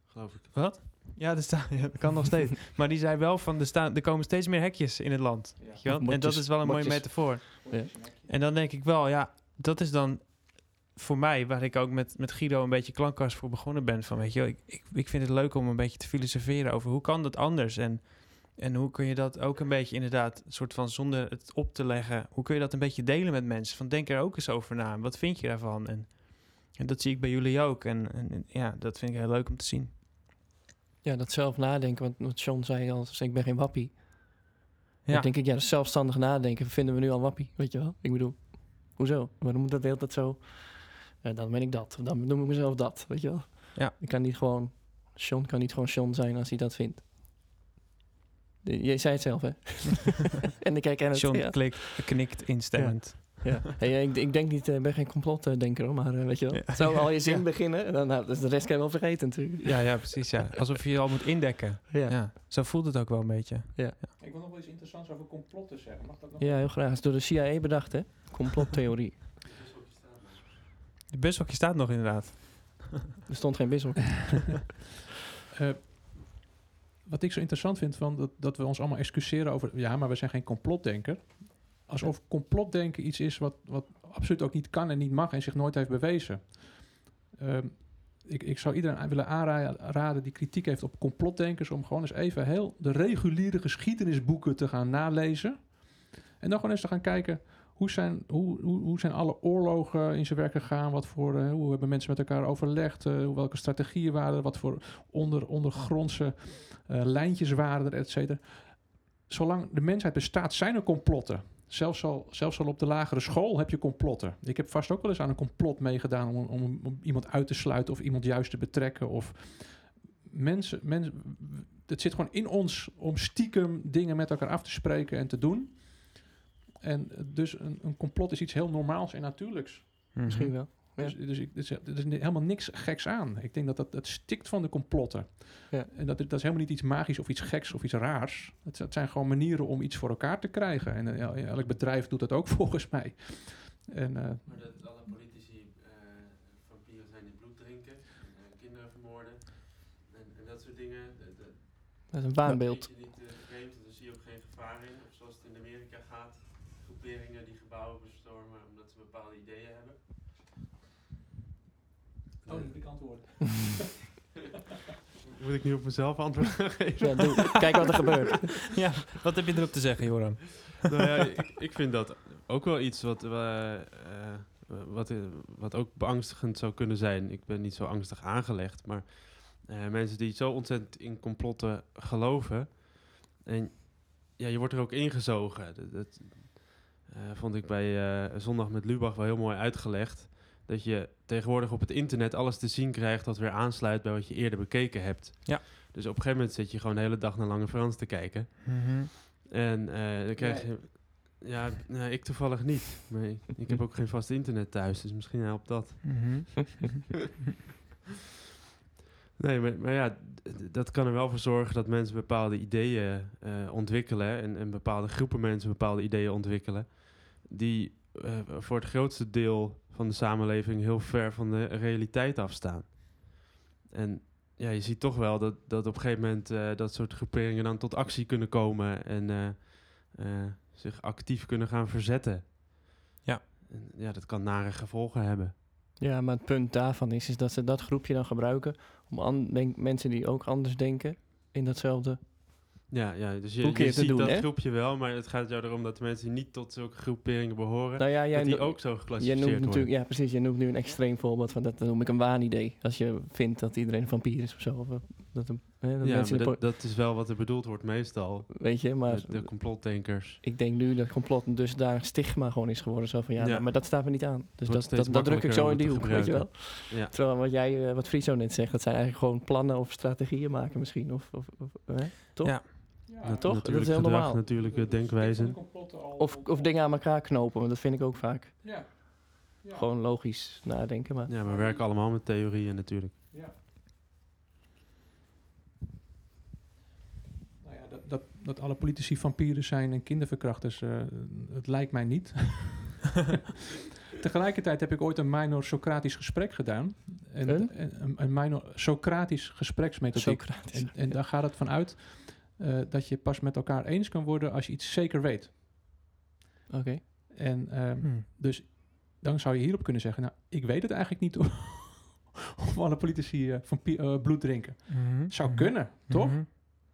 Speaker 5: Geloof ik.
Speaker 3: Wat? Ja, dat, sta, ja, dat kan nog steeds. Maar die zei wel van, er, staan, er komen steeds meer hekjes in het land. Weet je wel? En dat is wel een mooie
Speaker 2: motjes.
Speaker 3: metafoor.
Speaker 2: Ja.
Speaker 3: En dan denk ik wel, ja, dat is dan voor mij, waar ik ook met, met Guido een beetje klankkast voor begonnen ben. Van, weet je, wel, ik, ik, ik vind het leuk om een beetje te filosoferen over hoe kan dat anders? En, en hoe kun je dat ook een beetje inderdaad, soort van zonder het op te leggen, hoe kun je dat een beetje delen met mensen? Van denk er ook eens over na. Wat vind je daarvan? En, en dat zie ik bij jullie ook. En, en, ja, dat vind ik heel leuk om te zien.
Speaker 2: Ja, dat zelf nadenken, want wat John zei al, ik ben geen wappie.
Speaker 3: Ja.
Speaker 2: Dan denk ik, ja, dat zelfstandig nadenken vinden we nu al wappie, weet je wel? Ik bedoel, hoezo? Waarom moet dat de hele tijd zo? Ja, dan ben ik dat, dan noem ik mezelf dat, weet je wel?
Speaker 3: Ja.
Speaker 2: Ik kan niet gewoon, John kan niet gewoon John zijn als hij dat vindt. Jij zei het zelf, hè? *laughs* en ik herken het,
Speaker 3: John
Speaker 2: ja.
Speaker 3: klikt, knikt instemmend.
Speaker 2: ja. Hey, ik, ik denk niet, eh, ik ben geen complotdenker, hoor, maar eh, weet je wel?
Speaker 3: Ja.
Speaker 2: Zou al je zin
Speaker 3: Ja.
Speaker 2: beginnen, en dan, nou, dus de rest kan je wel vergeten natuurlijk.
Speaker 3: Ja, ja, precies. Ja. Alsof je je al moet indekken.
Speaker 2: Ja,
Speaker 3: Ja. Zo voelt het ook wel een beetje.
Speaker 6: Ik wil nog wel iets interessants over complotten zeggen. Mag dat nog?
Speaker 2: ja heel graag. Het is door de CIA bedacht, hè? Complottheorie.
Speaker 3: De bushokje staat nog inderdaad.
Speaker 2: Er stond geen wissel. *laughs*
Speaker 6: Eh, wat ik zo interessant vind, van dat, dat we ons allemaal excuseren over... ja, maar we zijn geen complotdenker. Alsof complotdenken iets is wat, wat absoluut ook niet kan en niet mag... en zich nooit heeft bewezen. Ehm, ik, ik zou iedereen willen aanraden die kritiek heeft op complotdenkers... om gewoon eens even heel de reguliere geschiedenisboeken te gaan nalezen. En dan gewoon eens te gaan kijken... Hoe zijn, hoe, hoe, zijn alle oorlogen in zijn werk gegaan? Wat voor, eh, hoe hebben mensen met elkaar overlegd? eh, welke strategieën waren er? Wat voor onder, ondergrondse eh, lijntjes waren er, et cetera. Zolang de mensheid bestaat, zijn er complotten. Zelfs al, zelfs al op de lagere school heb je complotten. Ik heb vast ook wel eens aan een complot meegedaan om, om, om iemand uit te sluiten of iemand juist te betrekken. Of mensen, mensen, het zit gewoon in ons om stiekem dingen met elkaar af te spreken en te doen. En dus een, een complot is iets heel normaals en natuurlijks.
Speaker 2: Misschien wel. Ja.
Speaker 6: Dus, dus ik, er is- er helemaal niks geks aan. Ik denk dat dat het stikt van de complotten.
Speaker 2: Ja.
Speaker 6: En dat, dat is helemaal niet iets magisch of iets geks of iets raars. Het, het zijn gewoon manieren om iets voor elkaar te krijgen. En eh, el- elk bedrijf doet dat ook *laughs* volgens mij. En, eh,
Speaker 5: Maar dat alle politici eh, vampieren zijn die bloed drinken, en, kinderen vermoorden en, en dat soort dingen. dat- dat-
Speaker 2: Dat is een waanbeeld.
Speaker 5: vind je niet eh, vreemd, want daar zie je ook geen gevaar in. Of zoals het in Amerika gaat, groeperingen die gebouwen bestormen omdat ze bepaalde ideeën hebben.
Speaker 6: oh, dat ik antwoord.
Speaker 5: Moet ik nu op mezelf antwoord gaan *laughs* geven?
Speaker 2: Ja, doe. Kijk wat er *laughs* gebeurt. *laughs*
Speaker 3: Ja, wat heb je erop te zeggen, Joran?
Speaker 5: nou ja, ik, ik vind dat ook wel iets wat, eh, eh, wat, eh, wat ook beangstigend zou kunnen zijn. Ik ben niet zo angstig aangelegd, maar eh, mensen die zo ontzettend in complotten geloven. En ja, je wordt er ook ingezogen. Dat, dat vond ik bij eh, Zondag met Lubach wel heel mooi uitgelegd. Dat je tegenwoordig op het internet alles te zien krijgt wat weer aansluit bij wat je eerder bekeken hebt.
Speaker 3: Ja.
Speaker 5: Dus op een gegeven moment zit je gewoon de hele dag naar Lange Frans te kijken. En eh, dan krijg je... Ja, nou, ik toevallig niet. Maar ik, ik heb ook geen vast internet thuis, dus misschien helpt dat. *laughs* Nee, maar, maar ja, dat kan er wel voor zorgen dat mensen bepaalde ideeën eh, ontwikkelen. En, en bepaalde groepen mensen bepaalde ideeën ontwikkelen. Die eh, voor het grootste deel van de samenleving heel ver van de realiteit afstaan. En ja, je ziet toch wel dat, dat op een gegeven moment eh, dat soort groeperingen dan tot actie kunnen komen. En eh, eh, zich actief kunnen gaan verzetten.
Speaker 3: Ja.
Speaker 5: En, ja, dat kan nare gevolgen hebben.
Speaker 2: Ja, maar het punt daarvan is, is dat ze dat groepje dan gebruiken om denk, mensen die ook anders denken in datzelfde.
Speaker 5: Ja, ja dus je, ziet
Speaker 2: doen,
Speaker 5: dat
Speaker 2: hè?
Speaker 5: groepje wel, maar het gaat jou erom dat de mensen die niet tot zulke groeperingen behoren,
Speaker 2: Nou ja, jij,
Speaker 5: dat die ook zo
Speaker 2: jij
Speaker 5: geclassificeerd
Speaker 2: noemt
Speaker 5: worden.
Speaker 2: natuurlijk, ja precies, je noemt nu een extreem voorbeeld van dat, dat noem ik een waanidee. Als je vindt dat iedereen een vampier is of zo. Of, dat, een, hè, dat
Speaker 5: ja,
Speaker 2: mensen
Speaker 5: dat, dat is wel wat er bedoeld wordt meestal.
Speaker 2: weet je, maar
Speaker 5: de, de complotdenkers.
Speaker 2: ik denk nu dat complot dus daar stigma gewoon is geworden. Zo van ja,
Speaker 5: Ja.
Speaker 2: nou, maar dat staat me niet aan. Dus dat, dat, dat druk ik zo in die hoek, weet je wel.
Speaker 5: Ja.
Speaker 2: Terwijl wat jij, eh, wat Friso net zegt, dat zijn eigenlijk gewoon plannen of strategieën maken misschien. Of, of, of, hè? Toch?
Speaker 3: Ja.
Speaker 6: Ja,
Speaker 2: toch? Dat is
Speaker 5: natuurlijk
Speaker 2: heel
Speaker 5: gedrag,
Speaker 2: normaal.
Speaker 5: Natuurlijke
Speaker 6: Dat is
Speaker 5: denkwijze.
Speaker 2: Of, of dingen aan elkaar knopen, want dat vind ik ook vaak.
Speaker 6: Ja.
Speaker 2: Gewoon logisch nadenken. Maar
Speaker 5: Ja, maar we werken allemaal met theorieën natuurlijk.
Speaker 6: Ja. Nou ja, dat, alle politici vampieren zijn en kinderverkrachters, eh, het lijkt mij niet. *laughs* Tegelijkertijd heb ik ooit een minor Socratisch gesprek gedaan. En,
Speaker 2: Een?
Speaker 6: en- een, een minor Socratisch gespreksmethodiek. En, en daar gaat het van uit eh, dat je pas met elkaar eens kan worden als je iets zeker weet.
Speaker 2: Oké.
Speaker 6: En ehm,
Speaker 3: Hmm.
Speaker 6: dus dan zou je hierop kunnen zeggen, nou, ik weet het eigenlijk niet *laughs* of alle politici eh, van eh, bloed drinken.
Speaker 3: Mhm.
Speaker 6: Zou
Speaker 3: Mhm.
Speaker 6: kunnen, toch?
Speaker 3: Mhm.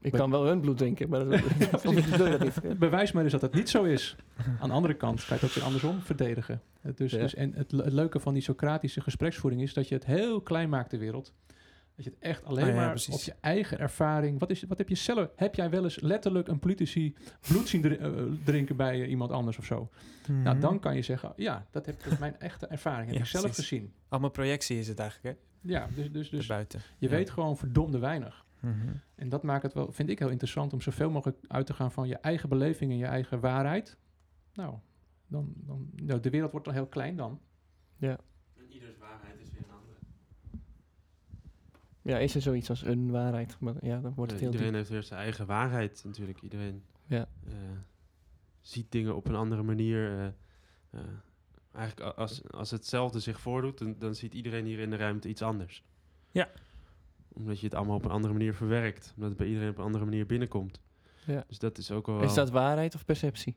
Speaker 2: Ik kan wel hun bloed drinken, maar dat, ik *laughs* niet.
Speaker 6: Bewijs maar eens dat het niet zo is. Aan de andere kant kan je het ook weer andersom verdedigen. Het Dus,
Speaker 2: Ja.
Speaker 6: dus, en het, le- het leuke van die Socratische gespreksvoering is dat je het heel klein maakt, de wereld. Dat je het echt alleen
Speaker 3: Ah, ja,
Speaker 6: maar
Speaker 3: precies.
Speaker 6: op je eigen ervaring... Wat, is, wat heb je zelf... Heb jij wel eens letterlijk een politici bloed zien dri- eh, drinken bij eh, iemand anders of zo? Nou,
Speaker 3: Mhm.
Speaker 6: dan kan je zeggen... Ja, dat, heb, dat is mijn echte ervaring. Heb
Speaker 3: Ja,
Speaker 6: ik zelf
Speaker 3: precies.
Speaker 6: gezien.
Speaker 3: Allemaal projectie is het eigenlijk, hè?
Speaker 6: Ja, dus, dus, dus
Speaker 3: Erbuiten.
Speaker 6: je
Speaker 3: Ja.
Speaker 6: weet gewoon verdomde weinig.
Speaker 3: Mhm.
Speaker 6: En dat maakt het wel, vind ik heel interessant om zoveel mogelijk uit te gaan van je eigen beleving en je eigen waarheid. Nou, dan, dan, nou, de wereld wordt dan heel klein dan.
Speaker 2: Ja.
Speaker 5: En ieders waarheid is weer een andere.
Speaker 2: ja, is er zoiets als een waarheid? Maar ja, dan wordt het heel
Speaker 5: iedereen
Speaker 2: diep.
Speaker 5: heeft weer zijn eigen waarheid natuurlijk. Iedereen
Speaker 2: Ja.
Speaker 5: eh, ziet dingen op een andere manier. eh, eh, eigenlijk als, als hetzelfde zich voordoet, dan, dan ziet iedereen hier in de ruimte iets anders.
Speaker 3: Ja.
Speaker 5: Omdat je het allemaal op een andere manier verwerkt. Omdat het bij iedereen op een andere manier binnenkomt.
Speaker 2: Ja.
Speaker 5: Dus dat is ook wel
Speaker 2: Is dat waarheid of perceptie?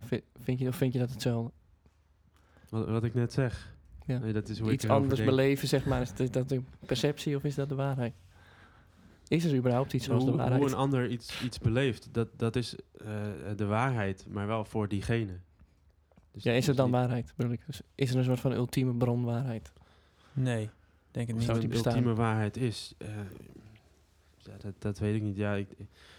Speaker 2: Vi- Vind je, of vind je dat hetzelfde?
Speaker 5: wat, wat ik net zeg.
Speaker 2: Ja.
Speaker 5: Nee, dat is hoe
Speaker 2: Iets
Speaker 5: ik
Speaker 2: anders
Speaker 5: denk.
Speaker 2: beleven, zeg maar. Is dat- dat de perceptie of is dat de waarheid? Is er überhaupt iets zoals de
Speaker 5: hoe,
Speaker 2: waarheid?
Speaker 5: hoe een ander iets, iets beleeft, dat, dat is eh, de waarheid, maar wel voor diegene. Dus
Speaker 2: ja, is
Speaker 5: dus
Speaker 2: het dan waarheid? Bedoel ik? Dus is er een soort van ultieme bronwaarheid?
Speaker 3: Nee, denk het niet.
Speaker 2: zou die bestaan?
Speaker 5: ultieme waarheid is, eh, ja, dat, dat weet ik niet. Ja, ik,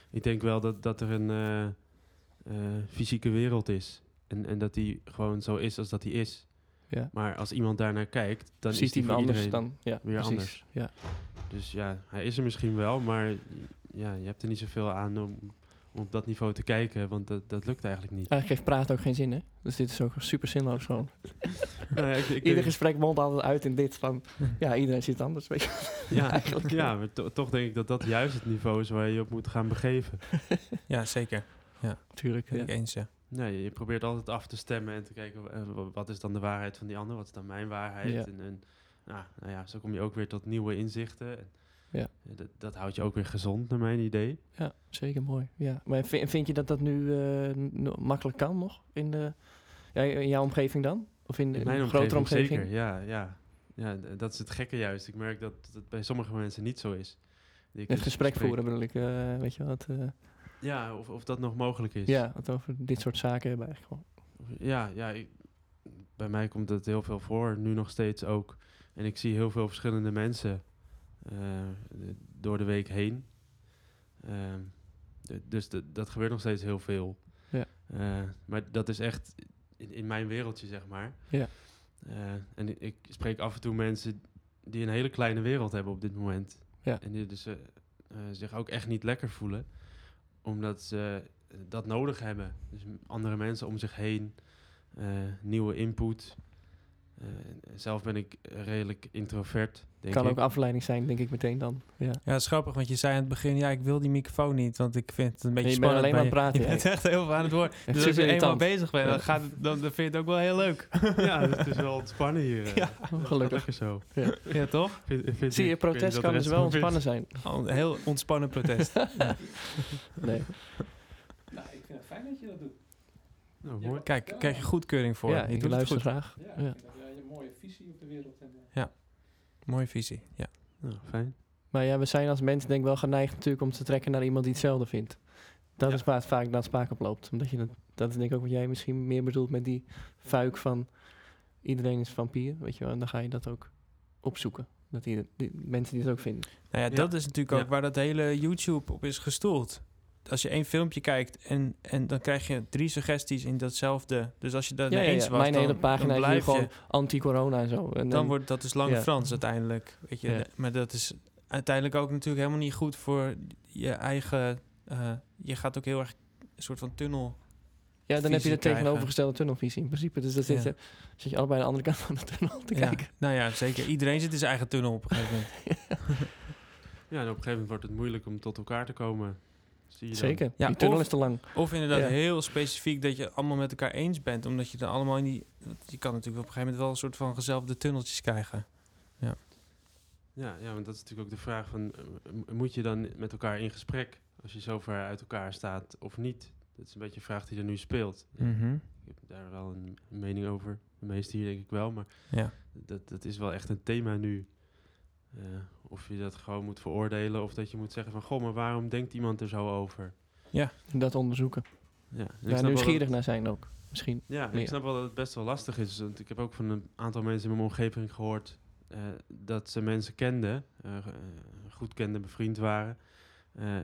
Speaker 5: ik denk wel dat, dat er een eh, eh, fysieke wereld is. En, en dat die gewoon zo is als dat die is.
Speaker 2: Ja.
Speaker 5: Maar als iemand daarnaar kijkt, dan is die
Speaker 2: hij
Speaker 5: voor
Speaker 2: anders
Speaker 5: iedereen...
Speaker 2: dan? Ja,
Speaker 5: weer
Speaker 2: precies.
Speaker 5: anders.
Speaker 2: Ja.
Speaker 5: Dus ja, hij is er misschien wel, maar ja, je hebt er niet zoveel aan om op dat niveau te kijken, want dat, dat lukt eigenlijk niet.
Speaker 2: Eigenlijk heeft praten ook geen zin, hè? Dus dit is ook super zinloos gewoon. *laughs*
Speaker 5: Nou ja, ik- ik
Speaker 2: Ieder gesprek mondt altijd uit in dit van... Ja, iedereen ziet het anders, weet je.
Speaker 5: Ja, *laughs*
Speaker 2: Eigenlijk
Speaker 5: ja maar to- toch denk ik dat dat juist het niveau is waar je je op moet gaan begeven. *laughs*
Speaker 3: Ja, zeker.
Speaker 2: Natuurlijk,
Speaker 3: Ben
Speaker 2: ja.
Speaker 3: ik eens, ja.
Speaker 5: Nee, je probeert altijd af te stemmen en te kijken eh, wa- wat is dan de waarheid van die ander, wat is dan mijn waarheid.
Speaker 2: Ja.
Speaker 5: En, en nou, nou ja, zo kom je ook weer tot nieuwe inzichten. En,
Speaker 2: Ja.
Speaker 5: dat, dat houdt je ook weer gezond, naar mijn idee.
Speaker 2: Ja, zeker mooi. Ja. Maar vind, vind je dat dat nu eh, makkelijk kan nog? In, de, ja, in jouw omgeving dan? Of in, de
Speaker 5: In mijn
Speaker 2: een grotere
Speaker 5: omgeving, zeker, ja, ja. Ja, dat is het gekke juist. Ik merk dat het bij sommige mensen niet zo is. Die
Speaker 2: Het gesprek
Speaker 5: spreek.
Speaker 2: voeren bedoel ik, eh, weet je wat? eh,
Speaker 5: Ja, of, of dat nog mogelijk is.
Speaker 2: ja, het over dit soort zaken hebben eigenlijk gewoon.
Speaker 5: Ja, ja ik- bij mij komt het heel veel voor, nu nog steeds ook. En ik zie heel veel verschillende mensen door de week heen. Ehm, dus dat gebeurt nog steeds heel veel.
Speaker 2: Ja.
Speaker 5: Eh, maar dat is echt in, in mijn wereldje, zeg maar.
Speaker 2: Ja.
Speaker 5: Eh, en ik, spreek af en toe mensen die een hele kleine wereld hebben op dit moment.
Speaker 2: Ja.
Speaker 5: En die dus eh, eh, zich ook echt niet lekker voelen. Omdat ze eh, dat nodig hebben. Dus andere mensen om zich heen. eh, nieuwe input. Eh, zelf ben ik redelijk introvert, denk
Speaker 2: kan
Speaker 5: ik.
Speaker 2: ook afleiding zijn, denk ik meteen dan. Ja.
Speaker 3: Ja, het is grappig, want je zei aan het begin... ja, ik wil die microfoon niet, want ik vind het een beetje
Speaker 2: je bent
Speaker 3: spannend.
Speaker 2: alleen maar aan het praten,
Speaker 3: Je bent echt heel veel aan het woord. *laughs* Dus als je eenmaal
Speaker 2: irritant.
Speaker 3: bezig bent, dan,
Speaker 2: Ja.
Speaker 3: gaat het, dan, dan vind je het ook wel heel leuk. *laughs*
Speaker 5: ja, *laughs* het is wel ontspannen hier. eh.
Speaker 3: Ja,
Speaker 5: Dat is
Speaker 2: gelukkig.
Speaker 5: Zo.
Speaker 3: Ja, toch?
Speaker 5: Vind- vind
Speaker 2: Zie je, protest kan dus wel ontspannen zijn.
Speaker 3: Gewoon een heel ontspannen protest.
Speaker 2: Nee.
Speaker 6: Nou, ik vind het fijn dat je dat doet.
Speaker 5: Nou, mooi.
Speaker 3: Kijk, krijg je goedkeuring voor.
Speaker 2: ja,
Speaker 3: je
Speaker 2: ik
Speaker 3: doet het
Speaker 2: luister
Speaker 3: goed.
Speaker 2: graag.
Speaker 6: Ja,
Speaker 2: Ja.
Speaker 6: een mooie visie op de wereld. En, eh,
Speaker 3: Mooie visie, ja.
Speaker 5: Nou, fijn.
Speaker 2: Maar ja, we zijn als mensen denk ik wel geneigd natuurlijk om te trekken naar iemand die hetzelfde vindt. Dat
Speaker 5: Ja.
Speaker 2: is waar het vaak naar spaak op loopt. Omdat je dat, dat is denk ik ook wat jij misschien meer bedoelt met die fuik van iedereen is vampier, weet je wel. En dan ga je dat ook opzoeken. Dat die, die mensen die het ook vinden.
Speaker 3: Nou ja,
Speaker 5: Ja.
Speaker 3: dat is natuurlijk ook
Speaker 5: Ja.
Speaker 3: waar dat hele YouTube op is gestoeld. Als je één filmpje kijkt en, en dan krijg je drie suggesties in datzelfde. Dus als je dat
Speaker 2: Ja,
Speaker 3: mee
Speaker 2: ja,
Speaker 3: eens
Speaker 2: ja.
Speaker 3: was,
Speaker 2: Mijn
Speaker 3: dan,
Speaker 2: hele pagina
Speaker 3: dan
Speaker 2: is gewoon anti-corona en zo. En
Speaker 3: Dan wordt dat dus lang
Speaker 2: ja.
Speaker 3: Frans uiteindelijk. Weet je, maar dat is uiteindelijk ook natuurlijk helemaal niet goed voor je eigen. eh, je gaat ook heel erg een soort van tunnel
Speaker 2: Ja, dan heb je de
Speaker 3: krijgen.
Speaker 2: tegenovergestelde tunnelvisie in principe. Dus dan zit,
Speaker 3: Ja.
Speaker 2: je, zit je allebei aan de andere kant van de tunnel te
Speaker 3: Ja,
Speaker 2: kijken.
Speaker 3: nou ja, zeker. Iedereen zit in zijn eigen tunnel op een gegeven moment. *laughs*
Speaker 5: Ja, en op een gegeven moment wordt het moeilijk om tot elkaar te komen. Zie je dan.
Speaker 2: Zeker.
Speaker 3: Ja,
Speaker 2: die tunnel
Speaker 3: of-
Speaker 2: is te lang.
Speaker 3: Of inderdaad
Speaker 2: Ja.
Speaker 3: heel specifiek dat je het allemaal met elkaar eens bent. Omdat je dan allemaal in die... Je kan natuurlijk op een gegeven moment wel een soort van gezelfde tunneltjes krijgen.
Speaker 5: Ja, ja, want dat is natuurlijk ook de vraag van... eh, moet je dan met elkaar in gesprek als je zo ver uit elkaar staat of niet? Dat is een beetje een vraag die er nu speelt. Ja,
Speaker 3: Mhm.
Speaker 5: Ik heb daar wel een mening over. De meeste hier denk ik wel, maar
Speaker 3: Ja.
Speaker 5: dat, dat is wel echt een thema nu. Eh, of je dat gewoon moet veroordelen of dat je moet zeggen van... Goh, maar waarom denkt iemand er zo over?
Speaker 2: Dat onderzoeken.
Speaker 5: Ja,
Speaker 2: Ja,
Speaker 5: snap wel dat-
Speaker 2: nieuwsgierig naar zijn ook. Misschien.
Speaker 5: Ja,
Speaker 2: meer.
Speaker 5: ik snap wel dat het best wel lastig is. Want ik heb ook van een aantal mensen in mijn omgeving gehoord... eh, dat ze mensen kenden, eh, goed kenden, bevriend waren.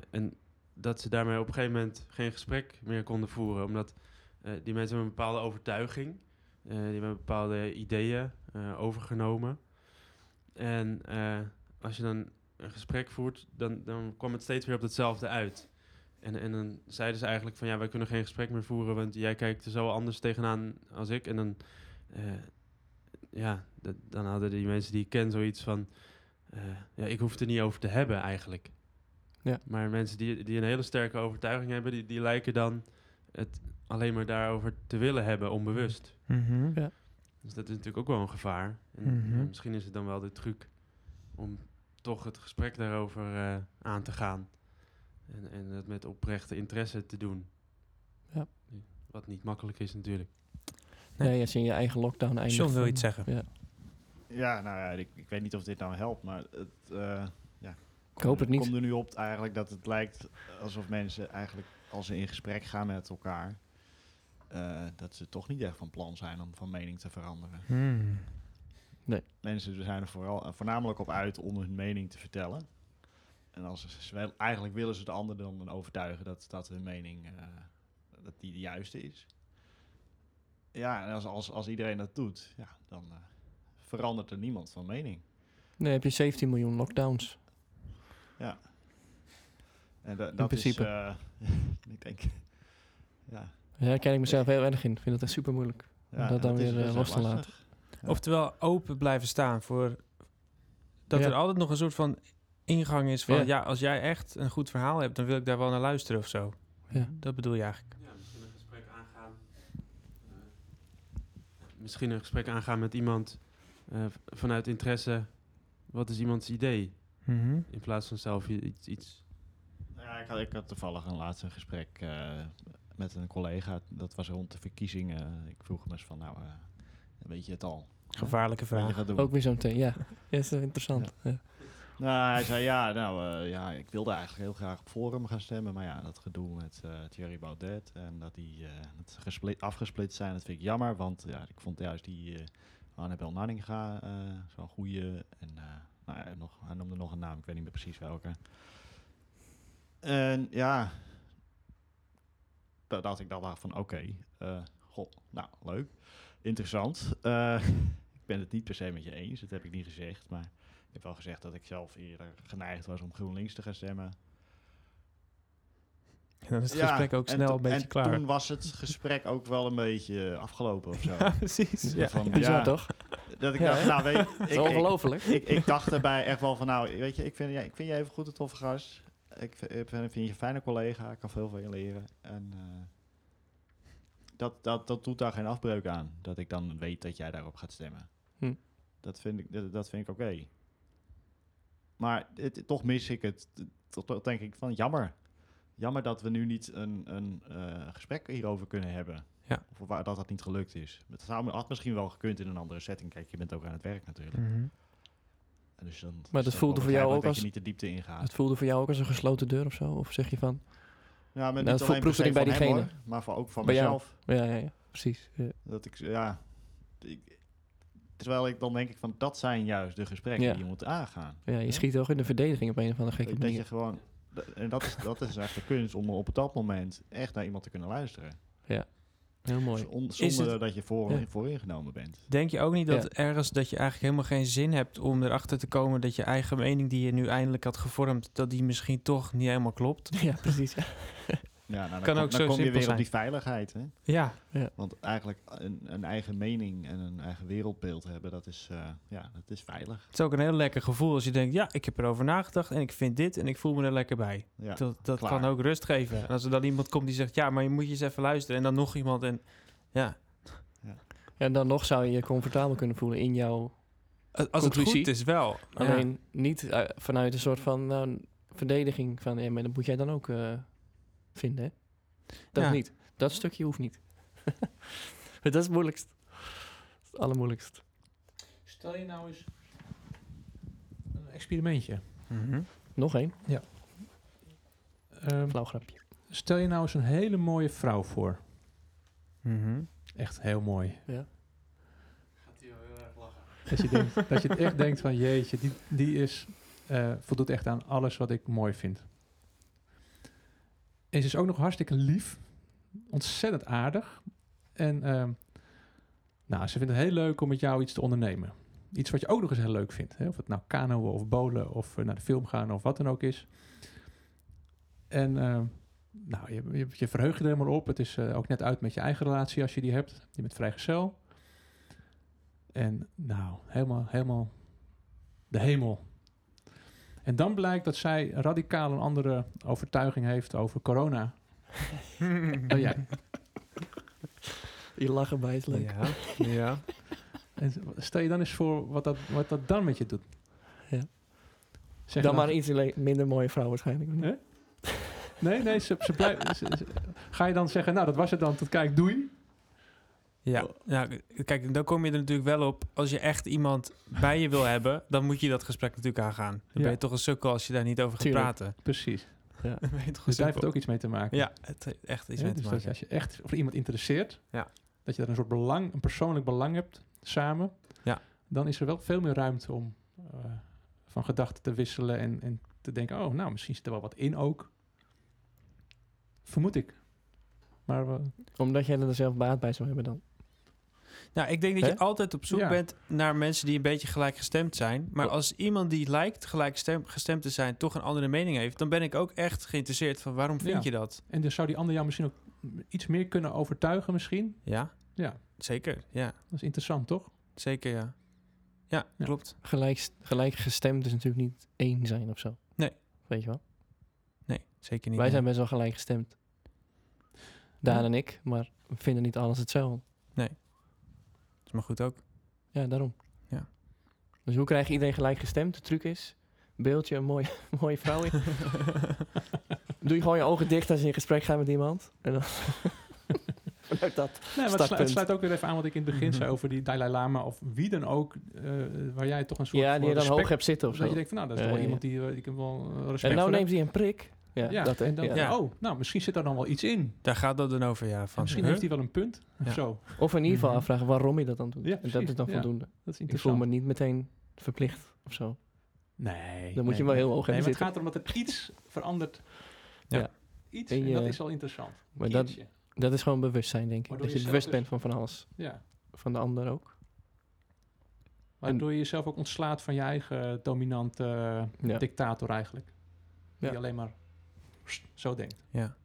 Speaker 5: en dat ze daarmee op een gegeven moment geen gesprek meer konden voeren. Omdat die mensen hebben een bepaalde overtuiging. die hebben bepaalde ideeën overgenomen. En eh, als je dan een gesprek voert, dan, dan kwam het steeds weer op hetzelfde uit. En, en dan zeiden ze eigenlijk van ja, wij kunnen geen gesprek meer voeren, want jij kijkt er zo anders tegenaan als ik. En dan, eh, ja, dat- dan hadden die mensen die ik ken zoiets van, eh, ja, ik hoef het er niet over te hebben eigenlijk.
Speaker 2: Ja.
Speaker 5: Maar mensen die, die een hele sterke overtuiging hebben, die, die lijken dan het alleen maar daarover te willen hebben, onbewust.
Speaker 3: Mhm.
Speaker 2: Ja.
Speaker 5: Dus dat is natuurlijk ook wel een gevaar. En
Speaker 3: Mhm.
Speaker 5: misschien is het dan wel de truc om toch het gesprek daarover eh, aan te gaan. En, en het met oprechte interesse te doen.
Speaker 2: Ja.
Speaker 5: Wat niet makkelijk is natuurlijk.
Speaker 3: Nee.
Speaker 2: Ja, als je in je eigen lockdown eindigt.
Speaker 3: John wil iets zeggen.
Speaker 2: Ja.
Speaker 4: Ja, nou ja, ik, ik weet niet of dit nou helpt, maar het, eh, ja,
Speaker 2: Ik hoop het niet.
Speaker 4: komt er nu op eigenlijk dat het lijkt alsof mensen eigenlijk als ze in gesprek gaan met elkaar, eh, dat ze toch niet echt van plan zijn om van mening te veranderen.
Speaker 3: Hmm.
Speaker 4: Mensen zijn er vooral, eh, voornamelijk op uit om hun mening te vertellen. En als ze, wel- eigenlijk willen ze de ander dan overtuigen dat, dat hun mening eh, dat die de juiste is. Ja, en als, als, als iedereen dat doet, ja, dan eh, verandert er niemand van mening.
Speaker 2: Nee, heb je 17 miljoen lockdowns.
Speaker 4: Ja. En da- dat
Speaker 2: principe.
Speaker 4: is, eh, *laughs* ik denk, *laughs* ja.
Speaker 2: Daar herken ik mezelf heel erg in. Ik vind het echt super moeilijk.
Speaker 4: ja
Speaker 2: dat dan weer, eh,
Speaker 4: best
Speaker 2: los te laten.
Speaker 4: Ja.
Speaker 3: Oftewel open blijven staan voor... Dat
Speaker 2: Ja.
Speaker 3: er altijd nog een soort van ingang is van...
Speaker 2: Ja.
Speaker 3: Ja. als jij echt een goed verhaal hebt, dan wil ik daar wel naar luisteren of zo.
Speaker 2: Ja.
Speaker 3: Dat bedoel je eigenlijk.
Speaker 5: Ja, misschien een gesprek aangaan. Eh, misschien een gesprek aangaan met iemand eh, vanuit interesse. Wat is iemands idee?
Speaker 3: Mhm.
Speaker 5: In plaats van zelf iets. iets
Speaker 4: Ja, ik had, ik had toevallig een laatste gesprek eh, met een collega. Dat was rond de verkiezingen. Ik vroeg hem eens van, nou, eh, weet je het al?
Speaker 3: Gevaarlijke vraag.
Speaker 2: Ook weer zo'n thema. Ja, ja is wel interessant. Ja.
Speaker 4: Nou, hij zei ja, nou eh, ja, ik wilde eigenlijk heel graag op Forum gaan stemmen. Maar ja, dat gedoe met eh, Thierry Baudet en dat die eh, het gesplit, afgesplitst zijn, dat vind ik jammer. Want ja, ik vond juist die eh Annabel Nanninga eh, zo'n goede. En eh, nou ja, nog, hij noemde nog een naam, ik weet niet meer precies welke. En ja, dacht ik dan van oké, eh, goh, nou leuk, interessant. Eh, *laughs* ik ben het niet per se met je eens, dat heb ik niet gezegd, maar ik heb wel gezegd dat ik zelf eerder geneigd was om GroenLinks te gaan stemmen. *laughs*
Speaker 3: Dan is het
Speaker 4: Ja,
Speaker 3: gesprek ook
Speaker 4: en
Speaker 3: snel een beetje
Speaker 4: en
Speaker 3: klaar.
Speaker 4: toen was het gesprek ook wel een beetje afgelopen of zo. *laughs*
Speaker 3: Ja, precies. Ja.
Speaker 4: Van, ja,
Speaker 2: toch?
Speaker 4: Dat ik
Speaker 2: Ja,
Speaker 4: dacht, nou weet
Speaker 2: Dat
Speaker 4: ik,
Speaker 2: ongelooflijk.
Speaker 4: ik, ik dacht erbij echt wel van, nou weet je, ik vind, ja, ik vind je even goed een toffe gast. Ik vind, ik vind je een fijne collega, ik kan veel van je leren. En eh, dat, dat, dat doet daar geen afbreuk aan, dat ik dan weet dat jij daarop gaat stemmen.
Speaker 2: Hm.
Speaker 4: Dat vind ik, dat, dat vind ik oké. Maar het, toch mis ik het. Toch, denk ik van jammer. Jammer dat we nu niet een, een eh, gesprek hierover kunnen hebben.
Speaker 3: Ja.
Speaker 4: Of waar, dat dat niet gelukt is. Het zou, had misschien wel gekund in een andere setting. Kijk, je bent ook aan het werk natuurlijk.
Speaker 3: Mhm.
Speaker 4: En dus dan,
Speaker 2: Maar dat voelde voor jou ook
Speaker 4: dat
Speaker 2: als-
Speaker 4: je niet de diepte ingaat.
Speaker 2: Het voelde voor jou ook als een gesloten deur of zo? Of zeg je van...
Speaker 4: Ja, maar
Speaker 2: Nou,
Speaker 4: niet
Speaker 2: dat
Speaker 4: alleen
Speaker 2: proefde ik bij diegene.
Speaker 4: hoor, maar voor, ook van
Speaker 2: Bij
Speaker 4: mezelf.
Speaker 2: Ja, ja, ja. Precies. Ja.
Speaker 4: Dat ik, ja, ik, terwijl ik dan denk ik van, dat zijn juist de gesprekken
Speaker 2: Ja.
Speaker 4: die je moet aangaan.
Speaker 2: Ja, je schiet ook in de verdediging op een of andere gekke
Speaker 4: dat je gewoon, en dat is, dat is echt de kunst om op dat moment echt naar iemand te kunnen luisteren.
Speaker 2: Heel mooi.
Speaker 4: Zon- Zonder
Speaker 3: het-
Speaker 4: dat je voor,
Speaker 2: Ja.
Speaker 4: vooringenomen bent.
Speaker 3: Denk je ook niet dat
Speaker 2: Ja.
Speaker 3: ergens dat je eigenlijk helemaal geen zin hebt om erachter te komen dat je eigen mening die je nu eindelijk had gevormd, dat die misschien toch niet helemaal klopt?
Speaker 2: Ja, precies. *laughs* Ja.
Speaker 4: Ja, nou, dan
Speaker 3: Kan
Speaker 4: kom,
Speaker 3: ook
Speaker 4: dan
Speaker 3: zo
Speaker 4: kom je weer
Speaker 3: zijn.
Speaker 4: op die veiligheid. Hè?
Speaker 3: Ja,
Speaker 4: Want eigenlijk een, een eigen mening en een eigen wereldbeeld hebben, dat is, eh, ja, dat is veilig.
Speaker 3: het is ook een heel lekker gevoel als je denkt... ja, ik heb erover nagedacht en ik vind dit en ik voel me er lekker bij.
Speaker 4: Ja.
Speaker 3: dat dat
Speaker 4: klaar.
Speaker 3: kan ook rust geven. En als er dan iemand komt die zegt... ja, maar je moet je eens even luisteren. En dan nog iemand en... ja,
Speaker 2: En dan nog zou je je comfortabel kunnen voelen in jouw...
Speaker 3: als het goed is wel. Ja.
Speaker 2: Alleen niet eh, vanuit een soort van nou, verdediging van... Ja, maar dat moet jij dan ook eh, vinden, hè? Dat
Speaker 3: Ja.
Speaker 2: niet. Dat stukje hoeft niet. *laughs* dat is het moeilijkst. Dat is het allermoeilijkst.
Speaker 6: Stel je nou eens een experimentje.
Speaker 3: Mhm.
Speaker 2: Nog één.
Speaker 6: Ehm,
Speaker 2: Flauw grapje.
Speaker 6: stel je nou eens een hele mooie vrouw voor.
Speaker 3: Mhm.
Speaker 6: Echt heel mooi.
Speaker 2: Ja.
Speaker 5: Gaat hij wel heel erg lachen.
Speaker 6: Dat je, denkt, *laughs* dat je het echt denkt van jeetje, die, die is, eh, voldoet echt aan alles wat ik mooi vind. En ze is ook nog hartstikke lief. Ontzettend aardig. En ehm, nou, ze vindt het heel leuk om met jou iets te ondernemen. Iets wat je ook nog eens heel leuk vindt. Hè? Of het nou kanoën of bowlen of eh, naar de film gaan of wat dan ook is. En ehm, nou, je, je, je verheugt er helemaal op. Het is eh, ook net uit met je eigen relatie als je die hebt. Je bent vrijgezel. En nou, helemaal, helemaal de hemel. En dan blijkt dat zij radicaal een andere overtuiging heeft over corona *laughs* dan jij.
Speaker 2: Je lachen bij is leuk.
Speaker 3: Ja, ja.
Speaker 6: En stel je dan eens voor wat dat, wat dat dan met je doet.
Speaker 2: Ja.
Speaker 6: Zeg
Speaker 2: dan maar een iets minder mooie vrouw waarschijnlijk.
Speaker 6: Hè? Nee, nee, ze, ze blijft, ze- ze- ga je dan zeggen, nou dat was het dan, tot kijk, doei.
Speaker 3: Ja, ja, k- kijk, dan kom je er natuurlijk wel op. Als je echt iemand bij je wil hebben, dan moet je dat gesprek natuurlijk aangaan. Dan
Speaker 6: Ja.
Speaker 3: ben je toch een sukkel als je daar niet over gaat
Speaker 2: Tuurlijk.
Speaker 3: praten.
Speaker 6: Precies. *laughs*
Speaker 3: Dan ben je toch een
Speaker 6: Dus daar heeft ook iets mee te maken.
Speaker 3: Ja, het heeft echt iets mee te
Speaker 6: dus
Speaker 3: maken.
Speaker 6: als je echt voor iemand interesseert,
Speaker 3: Ja.
Speaker 6: dat je daar een soort belang, een persoonlijk belang hebt samen,
Speaker 3: Ja.
Speaker 6: dan is er wel veel meer ruimte om eh, van gedachten te wisselen en, en te denken, oh, nou, misschien zit er wel wat in ook. Vermoed ik. Maar
Speaker 2: Omdat jij er zelf baat bij zou hebben dan.
Speaker 3: Nou, ik denk dat
Speaker 2: Hè?
Speaker 3: je altijd op zoek
Speaker 6: Ja.
Speaker 3: bent naar mensen die een beetje gelijkgestemd zijn. Maar als iemand die lijkt gelijkgestemd gestemd te zijn, toch een andere mening heeft, dan ben ik ook echt geïnteresseerd van waarom vind
Speaker 6: Ja.
Speaker 3: je dat?
Speaker 6: en dus zou die ander jou misschien ook iets meer kunnen overtuigen misschien?
Speaker 3: Ja?
Speaker 6: Ja.
Speaker 3: Zeker, ja.
Speaker 6: Dat is interessant, toch?
Speaker 3: Zeker, ja. Ja,
Speaker 6: Ja.
Speaker 3: klopt.
Speaker 2: Gelijk, gelijk gestemd is natuurlijk niet één zijn of zo.
Speaker 3: Nee.
Speaker 2: Weet je wel?
Speaker 3: Nee, zeker niet.
Speaker 2: Wij
Speaker 3: nee.
Speaker 2: zijn best wel gelijk gestemd. Daan
Speaker 6: Ja.
Speaker 2: en ik, maar we vinden niet alles hetzelfde.
Speaker 3: Is maar goed ook.
Speaker 2: Ja, daarom.
Speaker 3: Ja.
Speaker 2: Dus hoe krijg je iedereen gelijk gestemd? De truc is, beeld je een mooie, *laughs* mooie vrouw in. *laughs* Doe je gewoon je ogen dicht als je in gesprek gaat met iemand. En dan *laughs* dat.
Speaker 6: Nee, maar het sluit,
Speaker 2: Startpunt.
Speaker 6: het sluit ook weer even aan wat ik in het begin
Speaker 3: Mhm.
Speaker 6: zei over die Dalai Lama of wie dan ook, eh, waar jij toch een soort
Speaker 2: Ja,
Speaker 6: van
Speaker 2: die je dan hoog hebt zitten of
Speaker 6: Dat
Speaker 2: zo.
Speaker 6: je denkt van, nou, dat is wel
Speaker 2: ja.
Speaker 6: iemand die, eh, ik heb wel respect
Speaker 2: En nou
Speaker 6: voor
Speaker 2: neemt hij een prik. Ja, dat
Speaker 6: en dan,
Speaker 2: Ja.
Speaker 6: Oh, nou, misschien zit er dan wel iets in.
Speaker 3: Daar gaat dat dan over, ja. Van,
Speaker 6: misschien
Speaker 3: huh?
Speaker 6: heeft hij wel een punt. Of zo.
Speaker 2: Of in ieder geval
Speaker 3: Mhm.
Speaker 2: afvragen waarom je dat dan doet.
Speaker 6: Ja,
Speaker 2: en dat is dan
Speaker 6: ja.
Speaker 2: voldoende.
Speaker 6: Dat is
Speaker 2: Ik voel me niet meteen verplicht of zo.
Speaker 6: Nee.
Speaker 2: Dan moet je wel heel hoog
Speaker 6: Nee,
Speaker 2: hebben
Speaker 6: maar het gaat erom dat er iets verandert.
Speaker 3: Ja.
Speaker 6: Iets, en
Speaker 2: je-
Speaker 6: dat is al interessant.
Speaker 2: Maar dat, dat is gewoon bewustzijn, denk ik.
Speaker 6: Waardoor
Speaker 2: Dat je bewust
Speaker 6: zelf
Speaker 2: bent van van alles.
Speaker 6: Ja.
Speaker 2: Van de ander ook.
Speaker 6: Waardoor je jezelf ook ontslaat van je eigen dominante
Speaker 2: Ja.
Speaker 6: dictator eigenlijk. Die
Speaker 2: Ja.
Speaker 6: alleen maar zo denkt.
Speaker 3: Ja.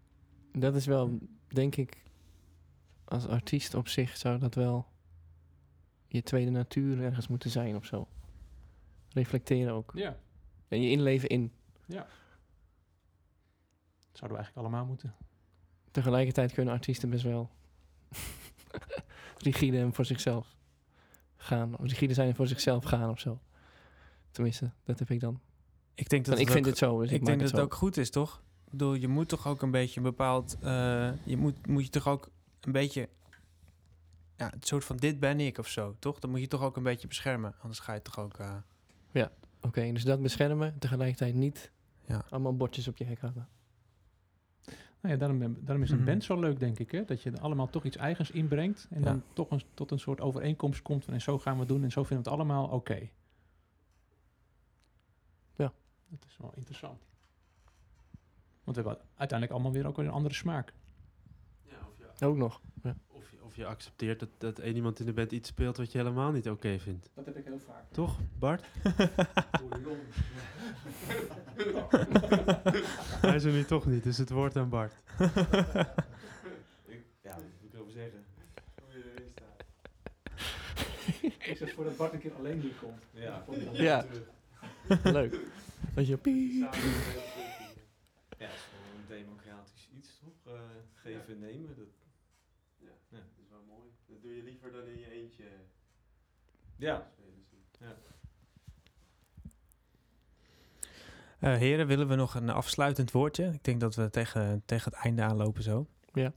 Speaker 2: Dat is wel, denk ik, als artiest op zich zou dat wel je tweede natuur ergens moeten zijn of zo. Reflecteren ook.
Speaker 6: Ja.
Speaker 2: En je inleven in.
Speaker 6: Dat zouden we eigenlijk allemaal moeten.
Speaker 2: Tegelijkertijd kunnen artiesten best wel *laughs* rigide en voor zichzelf gaan. Of rigide zijn en voor zichzelf gaan of zo. Tenminste, dat heb ik dan.
Speaker 3: Ik denk dat
Speaker 2: En ik
Speaker 3: het
Speaker 2: vind
Speaker 3: ook-
Speaker 2: het zo, dus ik,
Speaker 3: denk dat het ook goed is, toch? Ik bedoel, je moet toch ook een beetje een bepaald... eh, je moet, moet je toch ook een beetje... Ja, het soort van dit ben ik of zo, toch? Dan moet je toch ook een beetje beschermen. Anders ga je toch ook... eh,
Speaker 2: Oké, dus dat beschermen, tegelijkertijd niet
Speaker 3: Ja.
Speaker 2: allemaal bordjes op je hek hangen.
Speaker 6: Nou ja, daarom, daarom is een
Speaker 3: Mhm.
Speaker 6: band zo leuk, denk ik. Hè? Dat je er allemaal toch iets eigens inbrengt. En
Speaker 3: Ja.
Speaker 6: dan toch een, tot een soort overeenkomst komt. Van, en zo gaan we doen. En zo vinden we het allemaal oké.
Speaker 2: Ja.
Speaker 6: Dat is wel interessant. Want we hebben uiteindelijk allemaal weer ook weer een andere smaak.
Speaker 5: Ja, of, ja,
Speaker 2: Ook nog.
Speaker 5: of, je, of Of je accepteert dat, dat één iemand in de band iets speelt wat je helemaal niet oké vindt.
Speaker 6: Dat heb ik heel vaak.
Speaker 5: Toch, Bart? *laughs* Hij is er nu toch niet, dus het woord aan Bart. *laughs* ja, wat moet ik erover zeggen? Hoe je erin staat.
Speaker 6: Ik zeg voordat Bart een keer alleen hier komt.
Speaker 4: Ja.
Speaker 2: Ja. Leuk. Dat je piep.
Speaker 7: Ja, het is gewoon een democratisch iets, toch? Eh, geven en nemen. Dat,
Speaker 5: Ja,
Speaker 7: Ja.
Speaker 5: dat is wel mooi. Dat doe je liever dan in je eentje
Speaker 7: ja.
Speaker 5: spelen. zien.
Speaker 3: Eh, heren, willen we nog een afsluitend woordje? Ik denk dat we tegen, tegen het einde aanlopen zo.
Speaker 2: Ja.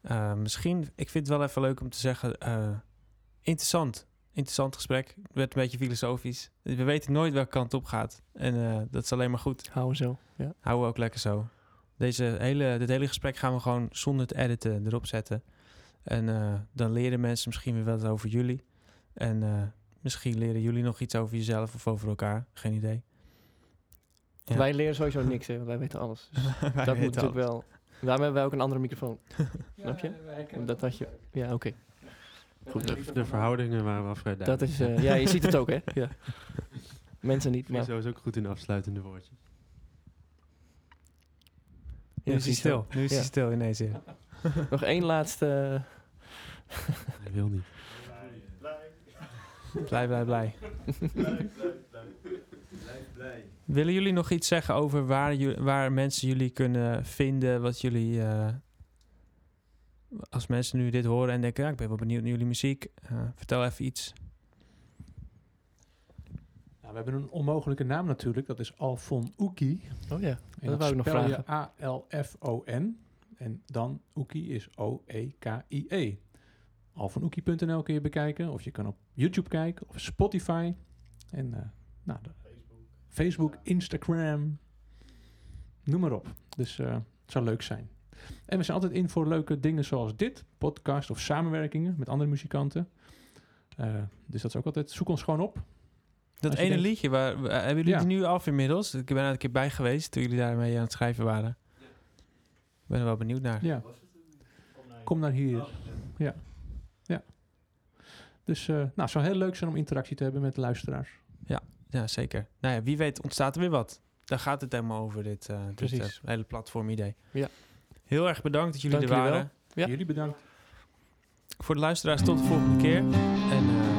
Speaker 3: Eh, misschien, ik vind het wel even leuk om te zeggen, eh, interessant. Interessant gesprek. Het werd een beetje filosofisch. We weten nooit welke kant op gaat. En eh, dat is alleen maar goed.
Speaker 2: Houden zo. Ja.
Speaker 3: Houden we ook lekker zo. Deze hele, dit hele gesprek gaan we gewoon zonder te editen erop zetten. En eh, dan leren mensen misschien weer wat over jullie. En eh, misschien leren jullie nog iets over jezelf of over elkaar. Geen idee. Ja.
Speaker 2: Wij leren sowieso niks, hè, want wij weten alles. *laughs* Dus
Speaker 3: Wij
Speaker 2: dat moet natuurlijk
Speaker 3: alles.
Speaker 2: wel. Daarom hebben wij ook een andere microfoon. *laughs* Snap je? Dat had je. Ja, oké. Goed,
Speaker 5: De, de verhoudingen waren wel vrij
Speaker 2: Dat
Speaker 5: duidelijk.
Speaker 2: is, eh, ja, je ziet het ook, hè? Ja. Mensen niet, maar...
Speaker 5: Friso is ook goed in afsluitende woordjes.
Speaker 3: Nu is hij stil. Nu is
Speaker 2: Ja.
Speaker 3: hij stil ineens. Ja.
Speaker 2: Nog één laatste...
Speaker 5: Hij wil niet.
Speaker 3: Blij, blij, blij.
Speaker 7: Blijf blij.
Speaker 3: Willen jullie nog iets zeggen over waar, waar mensen jullie kunnen vinden? Wat jullie... eh, als mensen nu dit horen en denken... Ja, ik ben wel benieuwd naar jullie muziek. eh, vertel even iets.
Speaker 6: Nou, we hebben een onmogelijke naam natuurlijk. Dat is Alfon Oeki.
Speaker 2: Oh ja,
Speaker 6: En
Speaker 2: dat wou ik nog
Speaker 6: spel je
Speaker 2: vragen.
Speaker 6: A-L-F-O-N. En dan Oeki is O-E-K-I-E. Alvanoekie.nl kun je bekijken. Of je kan op YouTube kijken. Of Spotify. En eh, nou, de- Facebook, Instagram. Noem maar op. Dus eh, het zou leuk zijn. En we zijn altijd in voor leuke dingen zoals dit. Podcast of samenwerkingen met andere muzikanten. Eh, dus dat is ook altijd... Zoek ons gewoon op.
Speaker 3: Dat ene
Speaker 6: denkt-
Speaker 3: liedje, waar, waar- hebben jullie
Speaker 6: Ja.
Speaker 3: die nu af inmiddels? Ik ben er een keer bij geweest toen jullie daarmee aan het schrijven waren. Ik ben er wel benieuwd naar.
Speaker 6: Ja. Kom naar hier. Ja. Ja. Dus eh, nou, het zou heel leuk zijn om interactie te hebben met de luisteraars.
Speaker 3: Ja, zeker. Nou ja, wie weet ontstaat er weer wat. Daar gaat het helemaal over, dit, eh dit eh, hele platform-idee.
Speaker 2: Ja.
Speaker 3: Heel erg bedankt dat jullie
Speaker 2: Dank
Speaker 3: er
Speaker 2: jullie
Speaker 3: waren.
Speaker 2: Ja.
Speaker 6: Jullie bedankt.
Speaker 3: Voor de luisteraars tot de volgende keer. En eh,